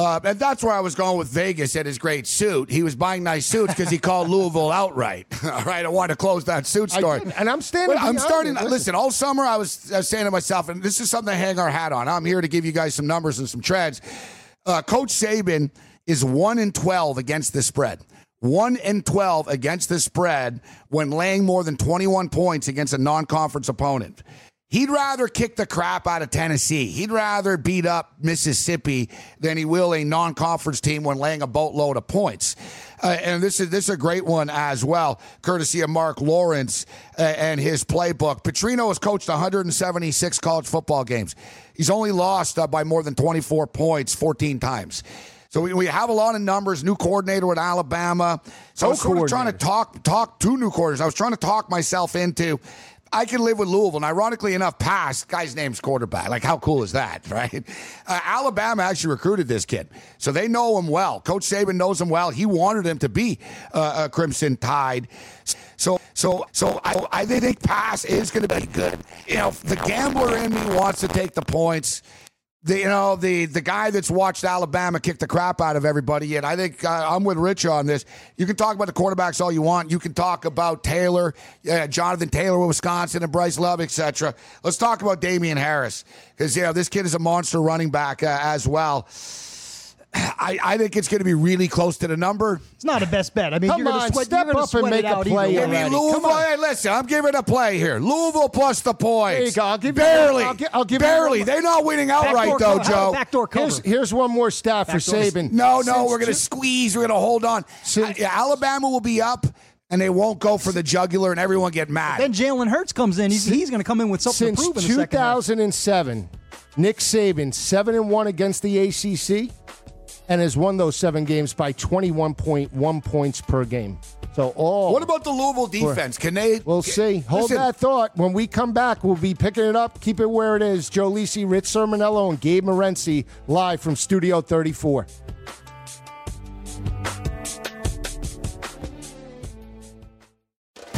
Uh, and that's where I was going with Vegas and his great suit. He was buying nice suits because he called Louisville outright. All right, I want to close that suit did, and I'm standing But I'm starting. Listen. Listen. all summer I was, I was saying to myself, and this is something to hang our hat on. I'm here to give you guys some numbers and some trends. Uh, Coach Saban is one in twelve against the spread. One in twelve against the spread when laying more than 21 points against a non-conference opponent. He'd rather kick the crap out of Tennessee. He'd rather beat up Mississippi than he will a non-conference team when laying a boatload of points. Uh, and this is this is a great one as well, courtesy of Marc Lawrence uh, and his playbook. Petrino has coached 176 college football games. He's only lost uh, by more than 24 points 14 times. So we, we have a lot of numbers. New coordinator at Alabama. So I was sort of trying to talk talk to new coordinators. I was trying to talk myself into. I can live with Louisville. And ironically enough, pass guy's name's quarterback. Like, how cool is that, right? Uh, Alabama actually recruited this kid, so they know him well. Coach Saban knows him well. He wanted him to be uh, a Crimson Tide. So, so, so I, I think pass is going to be good. You know, the gambler in me wants to take the points the you know the the guy that's watched Alabama kick the crap out of everybody. And I think uh, I'm with Rich on this. You can talk about the quarterbacks all you want. You can talk about Taylor, uh, Jonathan Taylor with Wisconsin, and Bryce Love, etc. Let's talk about Damien Harris because you know this kid is a monster running back uh, as well. I, I think it's going to be really close to the number. It's not a best bet. I mean, Come you're on, going to sweat, step you're gonna up and make a play either I mean. Louisville. Come on. Hey, listen, I'm giving a play here. Louisville plus the points. There you go. I'll give you- barely. I'll gi- I'll give you barely. one- They're not winning outright Backdoor though, cover. Joe. Backdoor cover. Here's, here's one more stat for Backdoor- Saban. No, no, Since we're going to squeeze. We're going to hold on. Since- Uh, yeah, Alabama will be up, and they won't go for the jugular, and everyone get mad. Then Jalen Hurts comes in. He's, he's going to come in with something Since to prove in the second half. 2007, Nick Saban seven and one against the ACC, and has won those seven games by 21.1 points per game. So all. what about the Louisville defense? Can they? We'll see. Hold Listen, that thought. When we come back, we'll be picking it up. Keep it where it is. Joe Lisi, Rich Cirminiello, and Gabe Morency live from Studio 34.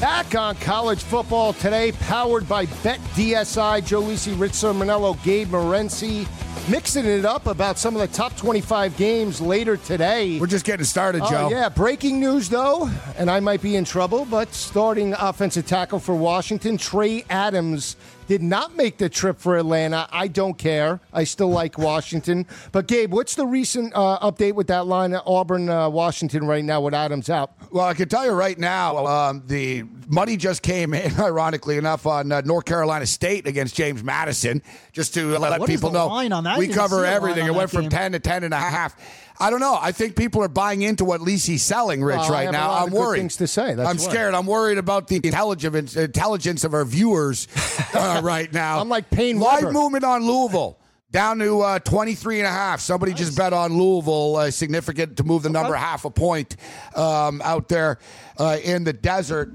Back on college football today, powered by Bet DSI, Joe Lisi, Rich Cirminiello, Gabe Morency, mixing it up about some of the top 25 games later today. We're just getting started, Oh, Joe. yeah, breaking news though, and I might be in trouble, but starting offensive tackle for Washington, Trey Adams did not make the trip for Atlanta. I don't care. I still like Washington. But Gabe, what's the recent uh, update with that line at Auburn, uh, Washington right now with Adams out? Well, I can tell you right now, um, the money just came in, ironically enough, on uh, North Carolina State against James Madison, just to let What is people the know. line on that? I We cover see a line everything. It went from game. 10 to 10 and a half. I don't know. I think people are buying into what Lisi's selling, Rich, Well, right now. I'm worried. things to say, that's I'm why. scared. I'm worried about the intelligence, intelligence of our viewers uh, right now. I'm like Payne Live Weber. movement on Louisville. Down to uh, 23 and a half. Somebody just bet on Louisville, uh, significant to move the number half a point um, out there uh, in the desert.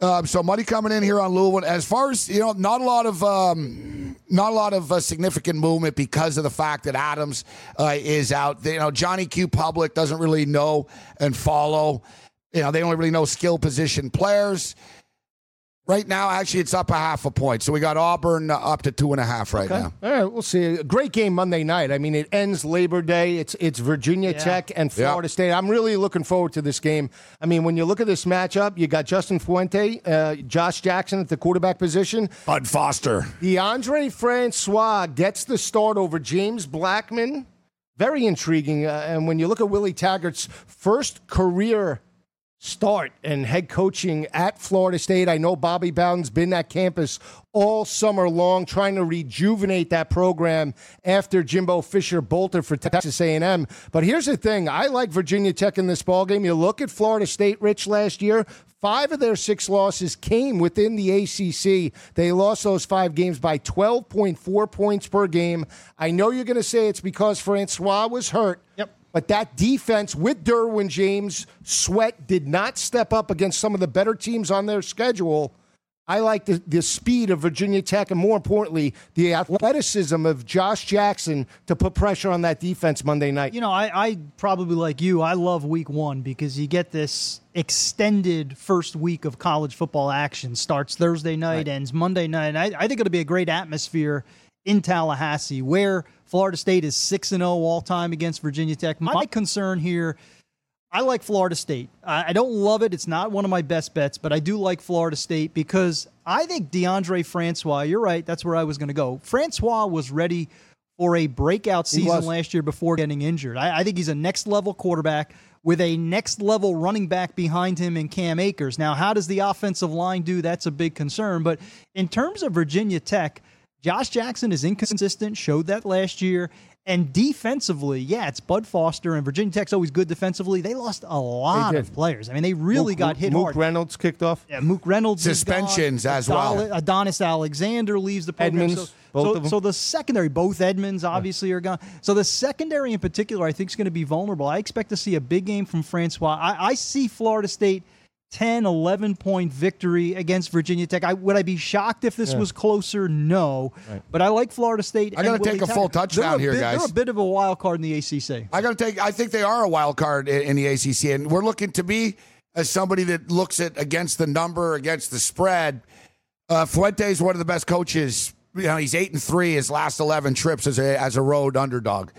Um, so money coming in here on Louisville. As far as you know, not a lot of um, not a lot of uh, significant movement because of the fact that Adams uh, is out. They, you know, Johnny Q Public doesn't really know and follow. You know, they only really know skill position players. Right now, actually, it's up a half a point. So we got Auburn uh, up to two and a half right now. All right, we'll see. A great game Monday night. I mean, it ends Labor Day. It's it's Virginia Tech and Florida State. I'm really looking forward to this game. I mean, when you look at this matchup, you got Justin Fuente, uh, Josh Jackson at the quarterback position. Bud Foster. Deondre Francois gets the start over James Blackman. Very intriguing. Uh, and when you look at Willie Taggart's first career start and head coaching at Florida State, I know Bobby Bowden's been at campus all summer long trying to rejuvenate that program after Jimbo Fisher bolted for Texas A&M. But here's the thing, I like Virginia Tech in this ball game. You look at Florida State, Rich, last year, Five of their six losses came within the ACC. They lost those five games by 12.4 points per game. I know you're going to say it's because Francois was hurt. Yep. But that defense with Derwin James, Sweat did not step up against some of the better teams on their schedule. I like the, the speed of Virginia Tech and more importantly, the athleticism of Josh Jackson to put pressure on that defense Monday night. You know, I, I probably like you. I love week one because you get this extended first week of college football action. Starts Thursday night, ends Monday night. I, I think it'll be a great atmosphere in Tallahassee, where Florida State is six and oh zero all time against Virginia Tech. My concern here. I like Florida State. I I don't love it. It's not one of my best bets, but I do like Florida State because I think Deondre Francois, you're right, that's where I was going to go. Francois was ready for a breakout season last year before getting injured. I, I think he's a next level quarterback with a next level running back behind him in Cam Akers. Now, how does the offensive line do? That's a big concern. But in terms of Virginia Tech, Josh Jackson is inconsistent, showed that last year. And defensively, yeah, it's Bud Foster, and Virginia Tech's always good defensively. They lost a lot of players. I mean, they really Mook- got hit Mook hard. Reynolds kicked off. Yeah, Mook Reynolds. Suspensions as well. Adonis Alexander leaves the program. Edmunds, so, both so, of them. so the secondary, both Edmunds obviously are gone. So the secondary in particular, I think is going to be vulnerable. I expect to see a big game from Francois. I, I see Florida State 10, 11 point victory against Virginia Tech. I, would I be shocked if this was closer? No. But I like Florida State. I gotta take a full touchdown a here, bit- guys. They're a bit of a wild card in the ACC. I got to take. I think they are a wild card in, in the ACC, and we're looking to be, as somebody that looks at against the number, against the spread. Uh, Fuente is one of the best coaches. You know, he's eight and three his last eleven trips as a as a road underdog.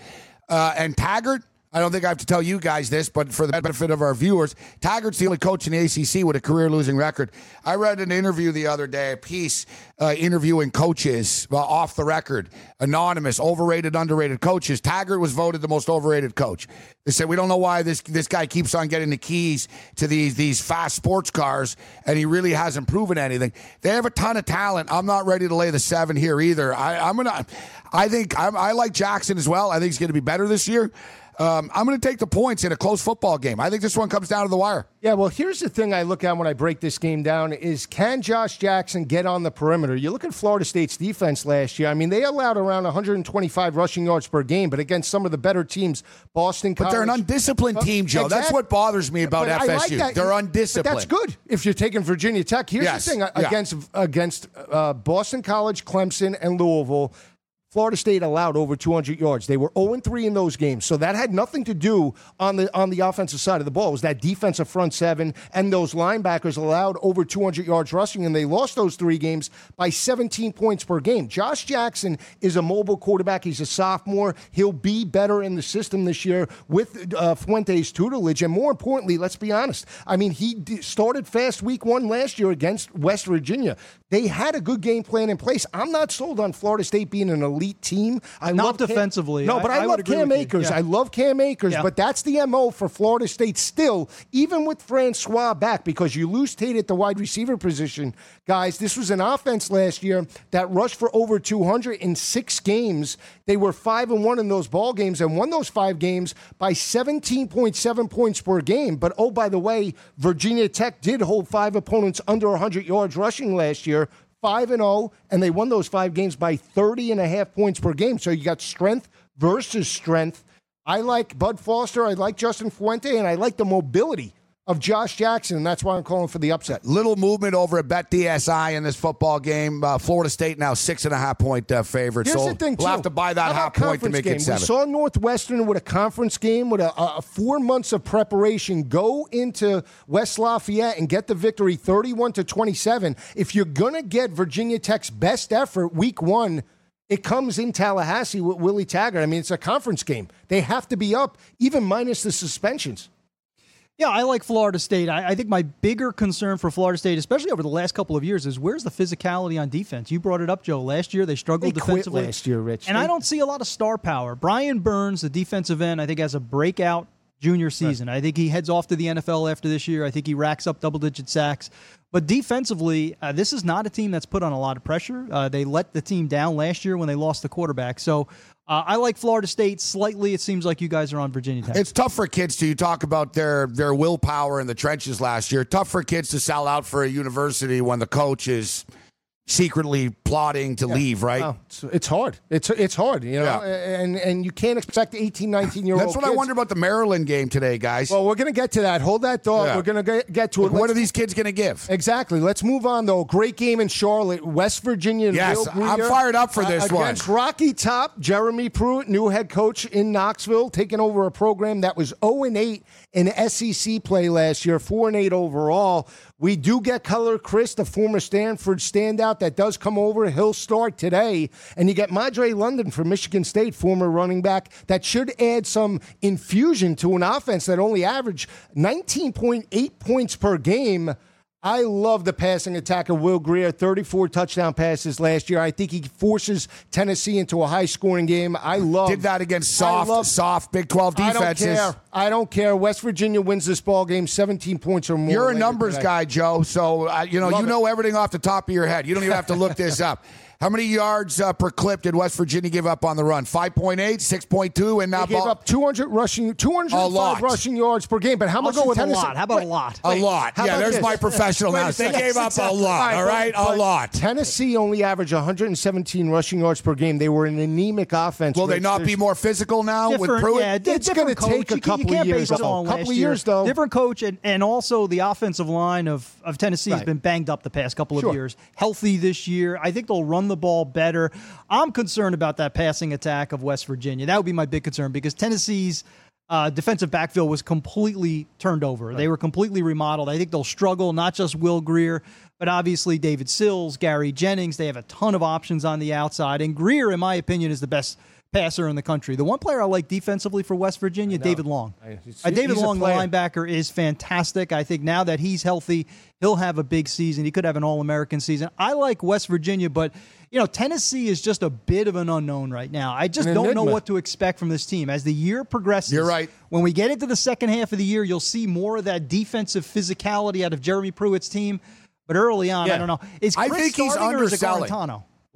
Uh, and Taggart, I don't think I have to tell you guys this, but for the benefit of our viewers, Taggart's the only coach in the ACC with a career losing record. I read an interview the other day, a piece uh, interviewing coaches uh, off the record, anonymous, overrated, underrated coaches. Taggart was voted the most overrated coach. They said we don't know why this this guy keeps on getting the keys to these these fast sports cars, and he really hasn't proven anything. They have a ton of talent. I'm not ready to lay the seven here either. I, I'm gonna. I think I'm, I like Jackson as well. I think he's going to be better this year. Um, I'm going to take the points in a close football game. I think this one comes down to the wire. Yeah, well, here's the thing I look at when I break this game down is can Josh Jackson get on the perimeter? You look at Florida State's defense last year. I mean, they allowed around 125 rushing yards per game, but against some of the better teams, Boston But they're an undisciplined Uh, team, Joe. That's what bothers me about But like FSU. that. They're But undisciplined. that's good if you're taking Virginia Tech. Here's Yes. the thing Yeah. against against uh, Boston College, Clemson, and Louisville. Florida State allowed over 200 yards. They were 0 3 in those games. So that had nothing to do on the on the offensive side of the ball. It was that defensive front seven and those linebackers allowed over 200 yards rushing, and they lost those three games by 17 points per game. Josh Jackson is a mobile quarterback. He's a sophomore. He'll be better in the system this year with uh, Fuente's tutelage. And more importantly, let's be honest. I mean, he started fast week one last year against West Virginia. They had a good game plan in place. I'm not sold on Florida State being an elite team. I Not love Cam- defensively. no, but I, I would love Cam. Akers. Yeah. I love Cam Akers, Yeah. but that's the MO for Florida State still, even with Francois back, because you lose Tate at the wide receiver position. Guys, this was an offense last year that rushed for over 200 in six games. They were 5 and 1 in those ball games and won those five games by 17.7 points per game. But oh, by the way, Virginia Tech did hold five opponents under 100 yards rushing last year. 5 and 0 and they won those 5 games by 30 and a half points per game. So you got strength versus strength. I like Bud Foster, I like Justin Fuente, and I like the mobility of Josh Jackson, and that's why I'm calling for the upset. Little movement over at Bet DSI in this football game. Uh, Florida State now six and a half point uh, favorite. Here's so the thing, we'll too. have to buy that half point to make game? it seven. We saw Northwestern with a conference game with a, a four months of preparation go into West Lafayette and get the victory 31 to 27. If you're going to get Virginia Tech's best effort week one, it comes in Tallahassee with Willie Taggart. I mean, it's a conference game. They have to be up, even minus the suspensions. Yeah, I like Florida State. I, I think my bigger concern for Florida State, especially over the last couple of years, is where's the physicality on defense? You brought it up, Joe. Last year they struggled They defensively. last year, Rich. And They- I don't see a lot of star power. Brian Burns, the defensive end, I think has a breakout junior season. I think he heads off to the NFL after this year. I think he racks up double digit sacks. But defensively, uh, this is not a team that's put on a lot of pressure. Uh, they let the team down last year when they lost the quarterback. So uh, I like Florida State slightly. It seems like you guys are on Virginia Tech. It's tough for kids to you talk about their their willpower in the trenches last year. Tough for kids to sell out for a university when the coach is secretly plotting to leave, right? Oh, it's, it's hard. It's it's hard, you know, Yeah. and and you can't expect 18, 19 year old. That's what I wonder about the Maryland game today, guys. Well, we're going to get to that. Hold that thought. Yeah. We're going to get to it. what are these kids going to give? Exactly. Let's move on, though. Great game in Charlotte, West Virginia. Yes, I'm fired up for this uh, this one. against Rocky Top, Jeremy Pruitt, new head coach in Knoxville, taking over a program that was 0 and 8 in SEC play last year, 4 and 8 overall. We do get Keller Chryst, the former Stanford standout, that does come over. He'll start today. And you get Madre London from Michigan State, former running back, that should add some infusion to an offense that only averaged 19.8 points per game. I love the passing attack of Will Grier. 34 touchdown passes last year. I think he forces Tennessee into a high scoring game. I love Did that against soft, love- soft Big 12 defenses. I don't care. I don't care. West Virginia wins this ball game 17 points or more. You're a numbers today. guy, Joe. So uh, you know Love you it. know everything off the top of your head. You don't even have to look this up. How many yards uh, per clip did West Virginia give up on the run? 5.8, 6.2, and now They gave ball- up 200 rushing, 205 rushing yards per game. But how I'll much go did with a Tennessee? lot. How about a Wait, lot? a lot. Yeah, there's this? my professional Wait a analysis. They gave up a lot. All but- right, a lot. Tennessee only averaged 117 rushing yards per game. They were an anemic offense. Will they Rich. not be more physical now with different, Pruitt? yeah, It's different gonna take coach. a You- couple you can't years, base it though. all on Couple last years, year. though. Different coach, and, and also the offensive line of, of Tennessee has been banged up the past couple of Sure. years. Healthy this year. I think they'll run the ball better. I'm concerned about that passing attack of West Virginia. That would be my big concern because Tennessee's uh, defensive backfield was completely turned over. They were completely remodeled. I think they'll struggle, not just Will Grier, but obviously David Sills, Gary Jennings. They have a ton of options on the outside. And Grier, in my opinion, is the best passer in the country. The one player I like defensively for West Virginia, David Long. he's- Uh, David Long, the linebacker, is fantastic. I think now that he's healthy, he'll have a big season. He could have an All American season. I like West Virginia, but you know Tennessee is just a bit of an unknown right now. I just An don't know what to expect from this team as the year progresses. You're right. When we get into the second half of the year, you'll see more of that defensive physicality out of Jeremy Pruitt's team. But early on, I don't know. Is I Chryst think he's starting or is it underselling.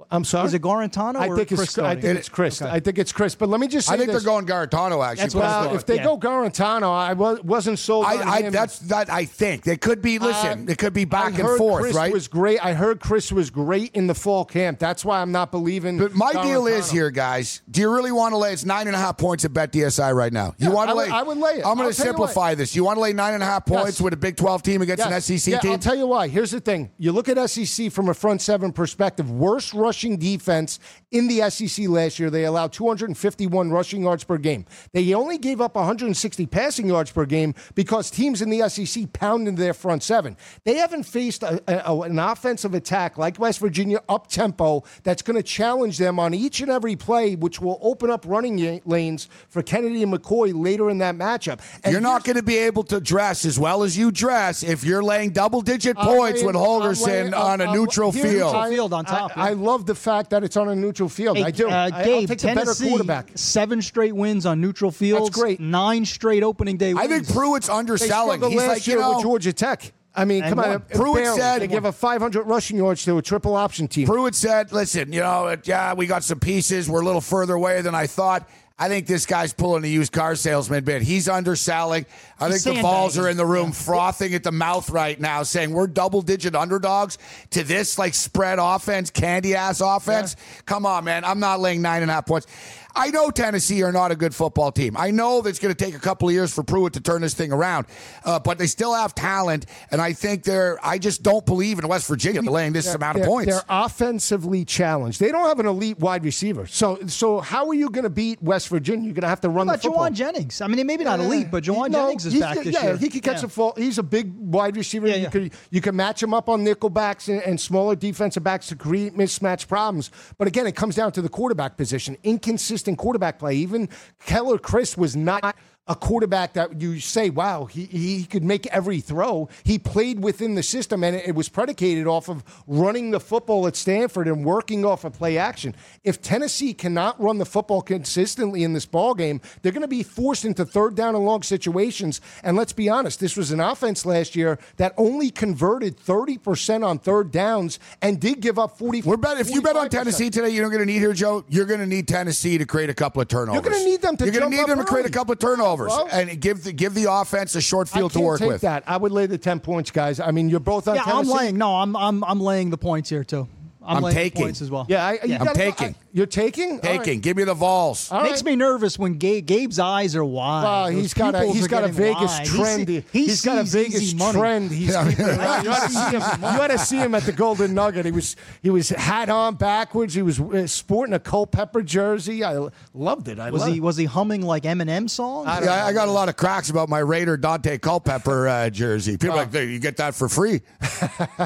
Guarantano? I'm sorry. Is it Guarantano I or think Chryst it's I starting? think it's Chryst. I think it's Chryst. But let me just say I think this. they're going Guarantano, actually. That's Well, if they Yeah. go Guarantano, I was, wasn't sold. on I, I him. that's that I think they could be. Listen, Uh, it could be back I and forth, Chryst right? Was great. I heard Chryst was great in the fall camp. That's why I'm not believing. But my deal is here, guys. Do you really want to lay? It's nine and a half points at Bet DSI right now. You Yeah, want I to would- lay? I would lay it. I'm going to tell you simplify this. You want to lay nine and a half points Yes. with a Big 12 team against an SEC yeah, team? I'll tell you why. Here's the thing. You look at SEC from a front seven perspective. Worst rushing defense in the SEC last year. They allowed 251 rushing yards per game. They only gave up 160 passing yards per game because teams in the SEC pounded their front seven. They haven't faced a, a- an offensive attack like West Virginia up tempo that's going to challenge them on each and every play, which will open up running lanes for Kennedy and McCoy later in that matchup. And You're not going to be able to dress as well as you dress if you're laying double digit I'm points laying- with I'm Holgorsen laying- on a I'm- neutral here's- field. I- Field on top, I, yeah. I love the fact that it's on a neutral field. Hey, I do. Uh, I, I'll Gabe, take the better quarterback. seven straight wins on neutral fields. great. Nine straight opening day wins. I think Pruitt's They underselling. struggled He's last like, you year know, with Georgia Tech. I mean, And come on. won. Pruitt barely. said- they give a 500 rushing yards to a triple option team. Pruitt said, listen, you know, yeah, we got some pieces. We're a little further away than I thought. I think this guy's pulling a used car salesman bit. He's underselling. I He's think the balls are in the room frothing at the mouth right now, saying we're double digit underdogs to this like spread offense, candy ass offense. Come on, man. I'm not laying nine and a half points. I know Tennessee are not a good football team. I know that it's going to take a couple of years for Pruitt to turn this thing around, uh, but they still have talent, and I think they're. I just don't believe in West Virginia laying this amount of points. They're offensively challenged. They don't have an elite wide receiver. So, so how are you going to beat West Virginia? You're going to have to run What the about football. Jauan Jennings? I mean, maybe not elite, but Jauan No, Jennings is back this yeah, year. he could catch Yeah. a fall. He's a big wide receiver. Yeah, you yeah. could you can match him up on nickelbacks and, and smaller defensive backs to create mismatch problems. But again, it comes down to the quarterback position. Inconsistent quarterback play. Even Keller Chryst was not a quarterback that you say, wow, he, he could make every throw. He played within the system, and it, was predicated off of running the football at Stanford and working off of play action. If Tennessee cannot run the football consistently in this ball game, they're going to be forced into third down and long situations. And let's be honest, this was an offense last year that only converted 30% on third downs and did give up 40. We're bet if you bet on Tennessee today, you're not going to need here, Joe. You're going to need Tennessee to create a couple of turnovers. You're gonna need them to You're gonna need up them to create a couple of turnovers Well- and give the give the offense a short field to can't work take with. that. I would lay the 10 points, guys. I mean, you're both on Yeah, I'm laying. No, I'm I'm I'm laying the points here too. I'm, I'm laying taking. points as well. Yeah, I, you I'm gotta- taking. I- you're taking? All right. Taking, give me the Vols. All Makes right. me nervous when Gabe, Gabe's eyes are wide. Well, Those he's got a pupils he's are got a Vegas wide. Trend. see- He, he has got a sees Vegas easy money. trend. He's you, ought to see him, you ought to see him at the Golden Nugget. He was he was hat on backwards. He was uh, sporting a Culpepper jersey. I loved it. I Was loved he was he humming like Eminem songs? Yeah, I, I got a lot of cracks about my Raider Daunte Culpepper uh, jersey. People are like, you get that for free.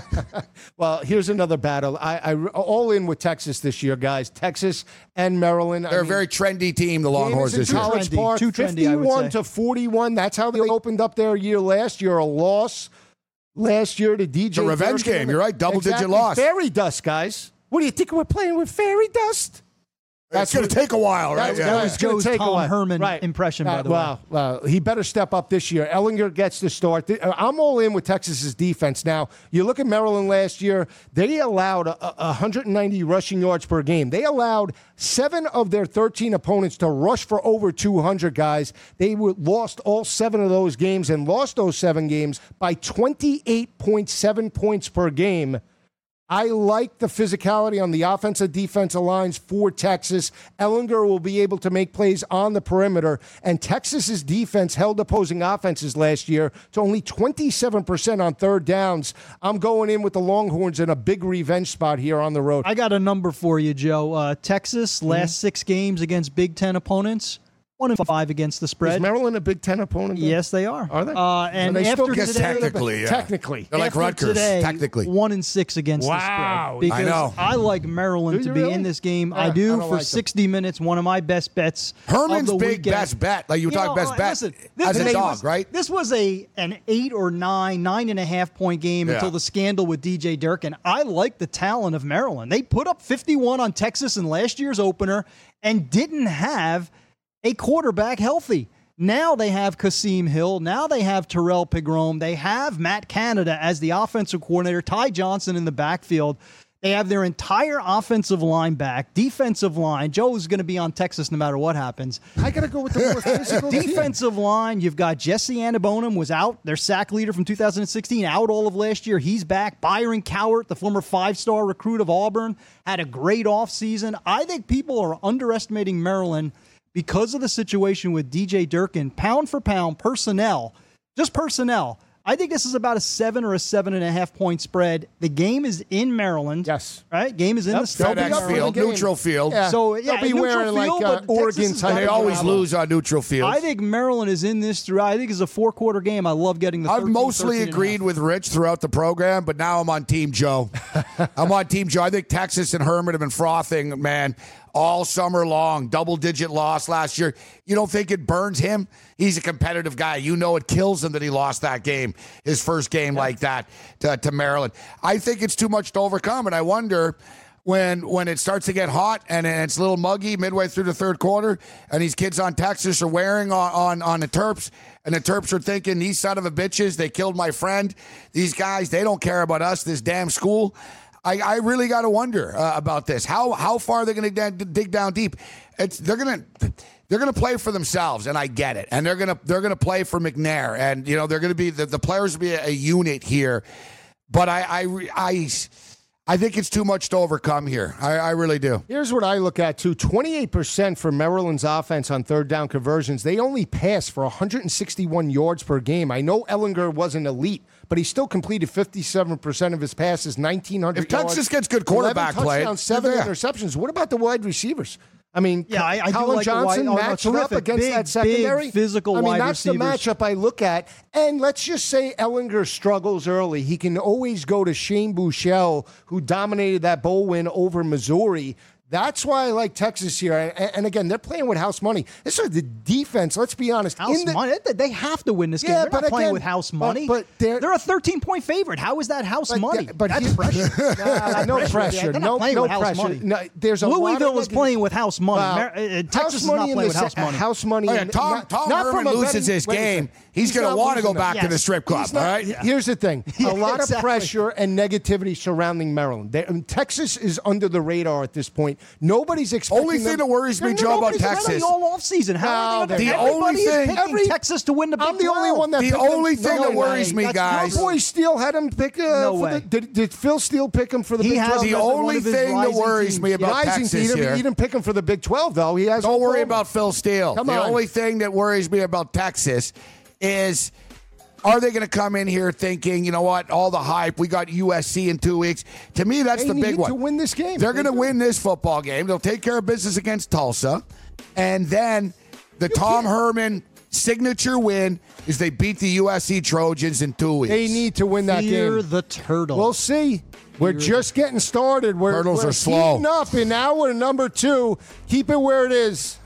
Well, here's another battle. I, I all in with Texas this year, guys. Texas and Maryland. They're a mean, very trendy team, the Longhorns this year. College Trendy. Park, Too trendy, I would 51 say. to 41. That's how they opened up their year last year. A loss. last year to DJ. The revenge Durkin. game. You're right. Double-digit loss. Fairy dust, guys. What do you think we're playing with fairy dust? It's going to take a while, right? That's, Yeah. That was it's gonna Joe's take a Tom while. Herman Right. impression, by Uh, the way. well, well, he better step up this year. Ehlinger gets the start. Uh, I'm all in with Texas's defense. Now, you look at Maryland last year, they allowed a, a 190 rushing yards per game. They allowed seven of their 13 opponents to rush for over 200 guys. They were, lost all seven of those games and lost those seven games by 28.7 points per game. I like the physicality on the offensive defensive lines for Texas. Ehlinger will be able to make plays on the perimeter. And Texas's defense held opposing offenses last year to only 27% on third downs. I'm going in with the Longhorns in a big revenge spot here on the road. I got a number for you, Joe. Uh, Texas Mm-hmm. last six games against Big Ten opponents, one and five against the Is spread. Maryland a Big Ten opponent? Yes, they are. Are they? Uh, and they after get Guess today, technically, yeah. Technically. They're like after Rutgers, today, technically. one and six against Wow. the spread. Because I know. I like Maryland to be really? in this game. Yeah, I I do don't for like them. 60 minutes. One of my best bets. Herman's of the big weekend. best bet. Like you were You talking know, best uh, bet listen, as a this dog, was- right? This was a an eight or nine, nine and a half point game Yeah. until the scandal with DJ Durkin. I like the talent of Maryland. They put up 51 on Texas in last year's opener and didn't have a quarterback healthy. Now they have Kasim Hill. Now they have Tyrrell Pigrome. They have Matt Canada as the offensive coordinator, Ty Johnson in the backfield. They have their entire offensive line back, defensive line. Joe's going to be on Texas no matter what happens. I got to go with the more physical team. Defensive line, you've got Jesse Aniebonam was out, their sack leader from 2016, out all of last year. He's back. Byron Cowart, the former five-star recruit of Auburn, had a great offseason. I think people are underestimating Maryland because of the situation with DJ Durkin. Pound for pound, personnel, just personnel. I think this is about a seven or a seven and a half point spread. The game is in Maryland. Yes. Right? Game is in Yep. the state. They'll be FedEx the Field, neutral field. Yeah. So, yeah, They'll be neutral wearing field, like uh, but Oregon type. They always travel. lose on neutral field. I think Maryland is in this through. I think it's a four quarter game. I love getting the. I've 13, mostly 13 agreed with Rich throughout the program, but now I'm on Team Joe. I'm on Team Joe. I think Texas and Herman have been frothing, man, all summer long. Double digit loss last year. You don't think it burns him? He's a competitive guy. You know it kills him that he lost that game, his first game like that to, to Maryland. I think it's too much to overcome, and I wonder when when it starts to get hot and it's a little muggy midway through the third quarter, and these kids on Texas are wearing on on, on the Terps, and the Terps are thinking these son of a bitches, they killed my friend. These guys, they don't care about us. This damn school. I, I really got to wonder uh, about this. How how far they're going to dig down deep? It's they're going to they're going to play for themselves, and I get it. And they're going to they're going to play for McNair, and you know they're going to be the, the players will be a, a unit here. But I I I I think it's too much to overcome here. I, I really do. Here's what I look at too 28% for Maryland's offense on third down conversions. They only pass for 161 yards per game. I know Ehlinger wasn't elite, but he still completed 57% of his passes, 1,900 If Texas yards, gets good quarterback play, touchdowns, seven yeah. interceptions. What about the wide receivers? I mean, Yeah, I- I do Colin like the wide- Johnson oh, no, matched up against Big, that secondary. big physical I mean, wide that's receivers. the matchup I look at. And let's just say Ehlinger struggles early. He can always go to Shane Buechele, who dominated that bowl win over Missouri. That's why I like Texas here. And, and again, they're playing with house money. This is the defense. Let's be honest. House In the- money. They- They have to win this game. Yeah, they're not but playing with house money. but they're- they're a 13 point favorite. How is that house But- money? but That's he- pressure. Nah, no Pressure. pressure. They're No, no pressure. money. No, there's a Louisville was playing with house money. Wow. Uh, Texas house is money not in playing with house money. House money. Oh, yeah, and Tom- not, Tom not from Herman a loses betting- his game. second. He's gonna wanna go back them. to the strip club, He's not- all right? Here's the thing: Yeah, a lot exactly. of pressure and negativity surrounding Maryland. They, Texas is under the radar at this point. Nobody's expecting. Only thing them- that worries me, They're- Joe, about Texas- all offseason. How are No, they the only thing- picking every- Texas to win the Big I'm the only one that The picked them- only thing No that way. worries me, That's guys. Your boy Steele had him pick. Uh, No for way. The, did, did Phil Steele pick him for the He Big 12? The That's one only thing that worries teams. me about Rising Texas he didn't- here. He didn't pick him for the Big 12, though. He has. Don't worry Oklahoma. about Phil Steele. Come the on. only thing that worries me about Texas is are they going to come in here thinking, you know what, all the hype, we got USC in two weeks? To me, that's They the big one. They need one. to win this game. They're They going to win this football game. They'll take care of business against Tulsa. And then the Tom Herman signature win is they beat the USC Trojans in two weeks. They need to win that Fear game. the turtle. We'll see. We're just getting started. We're, Turtles we're are slow. and now we're number two. Keep it where it is.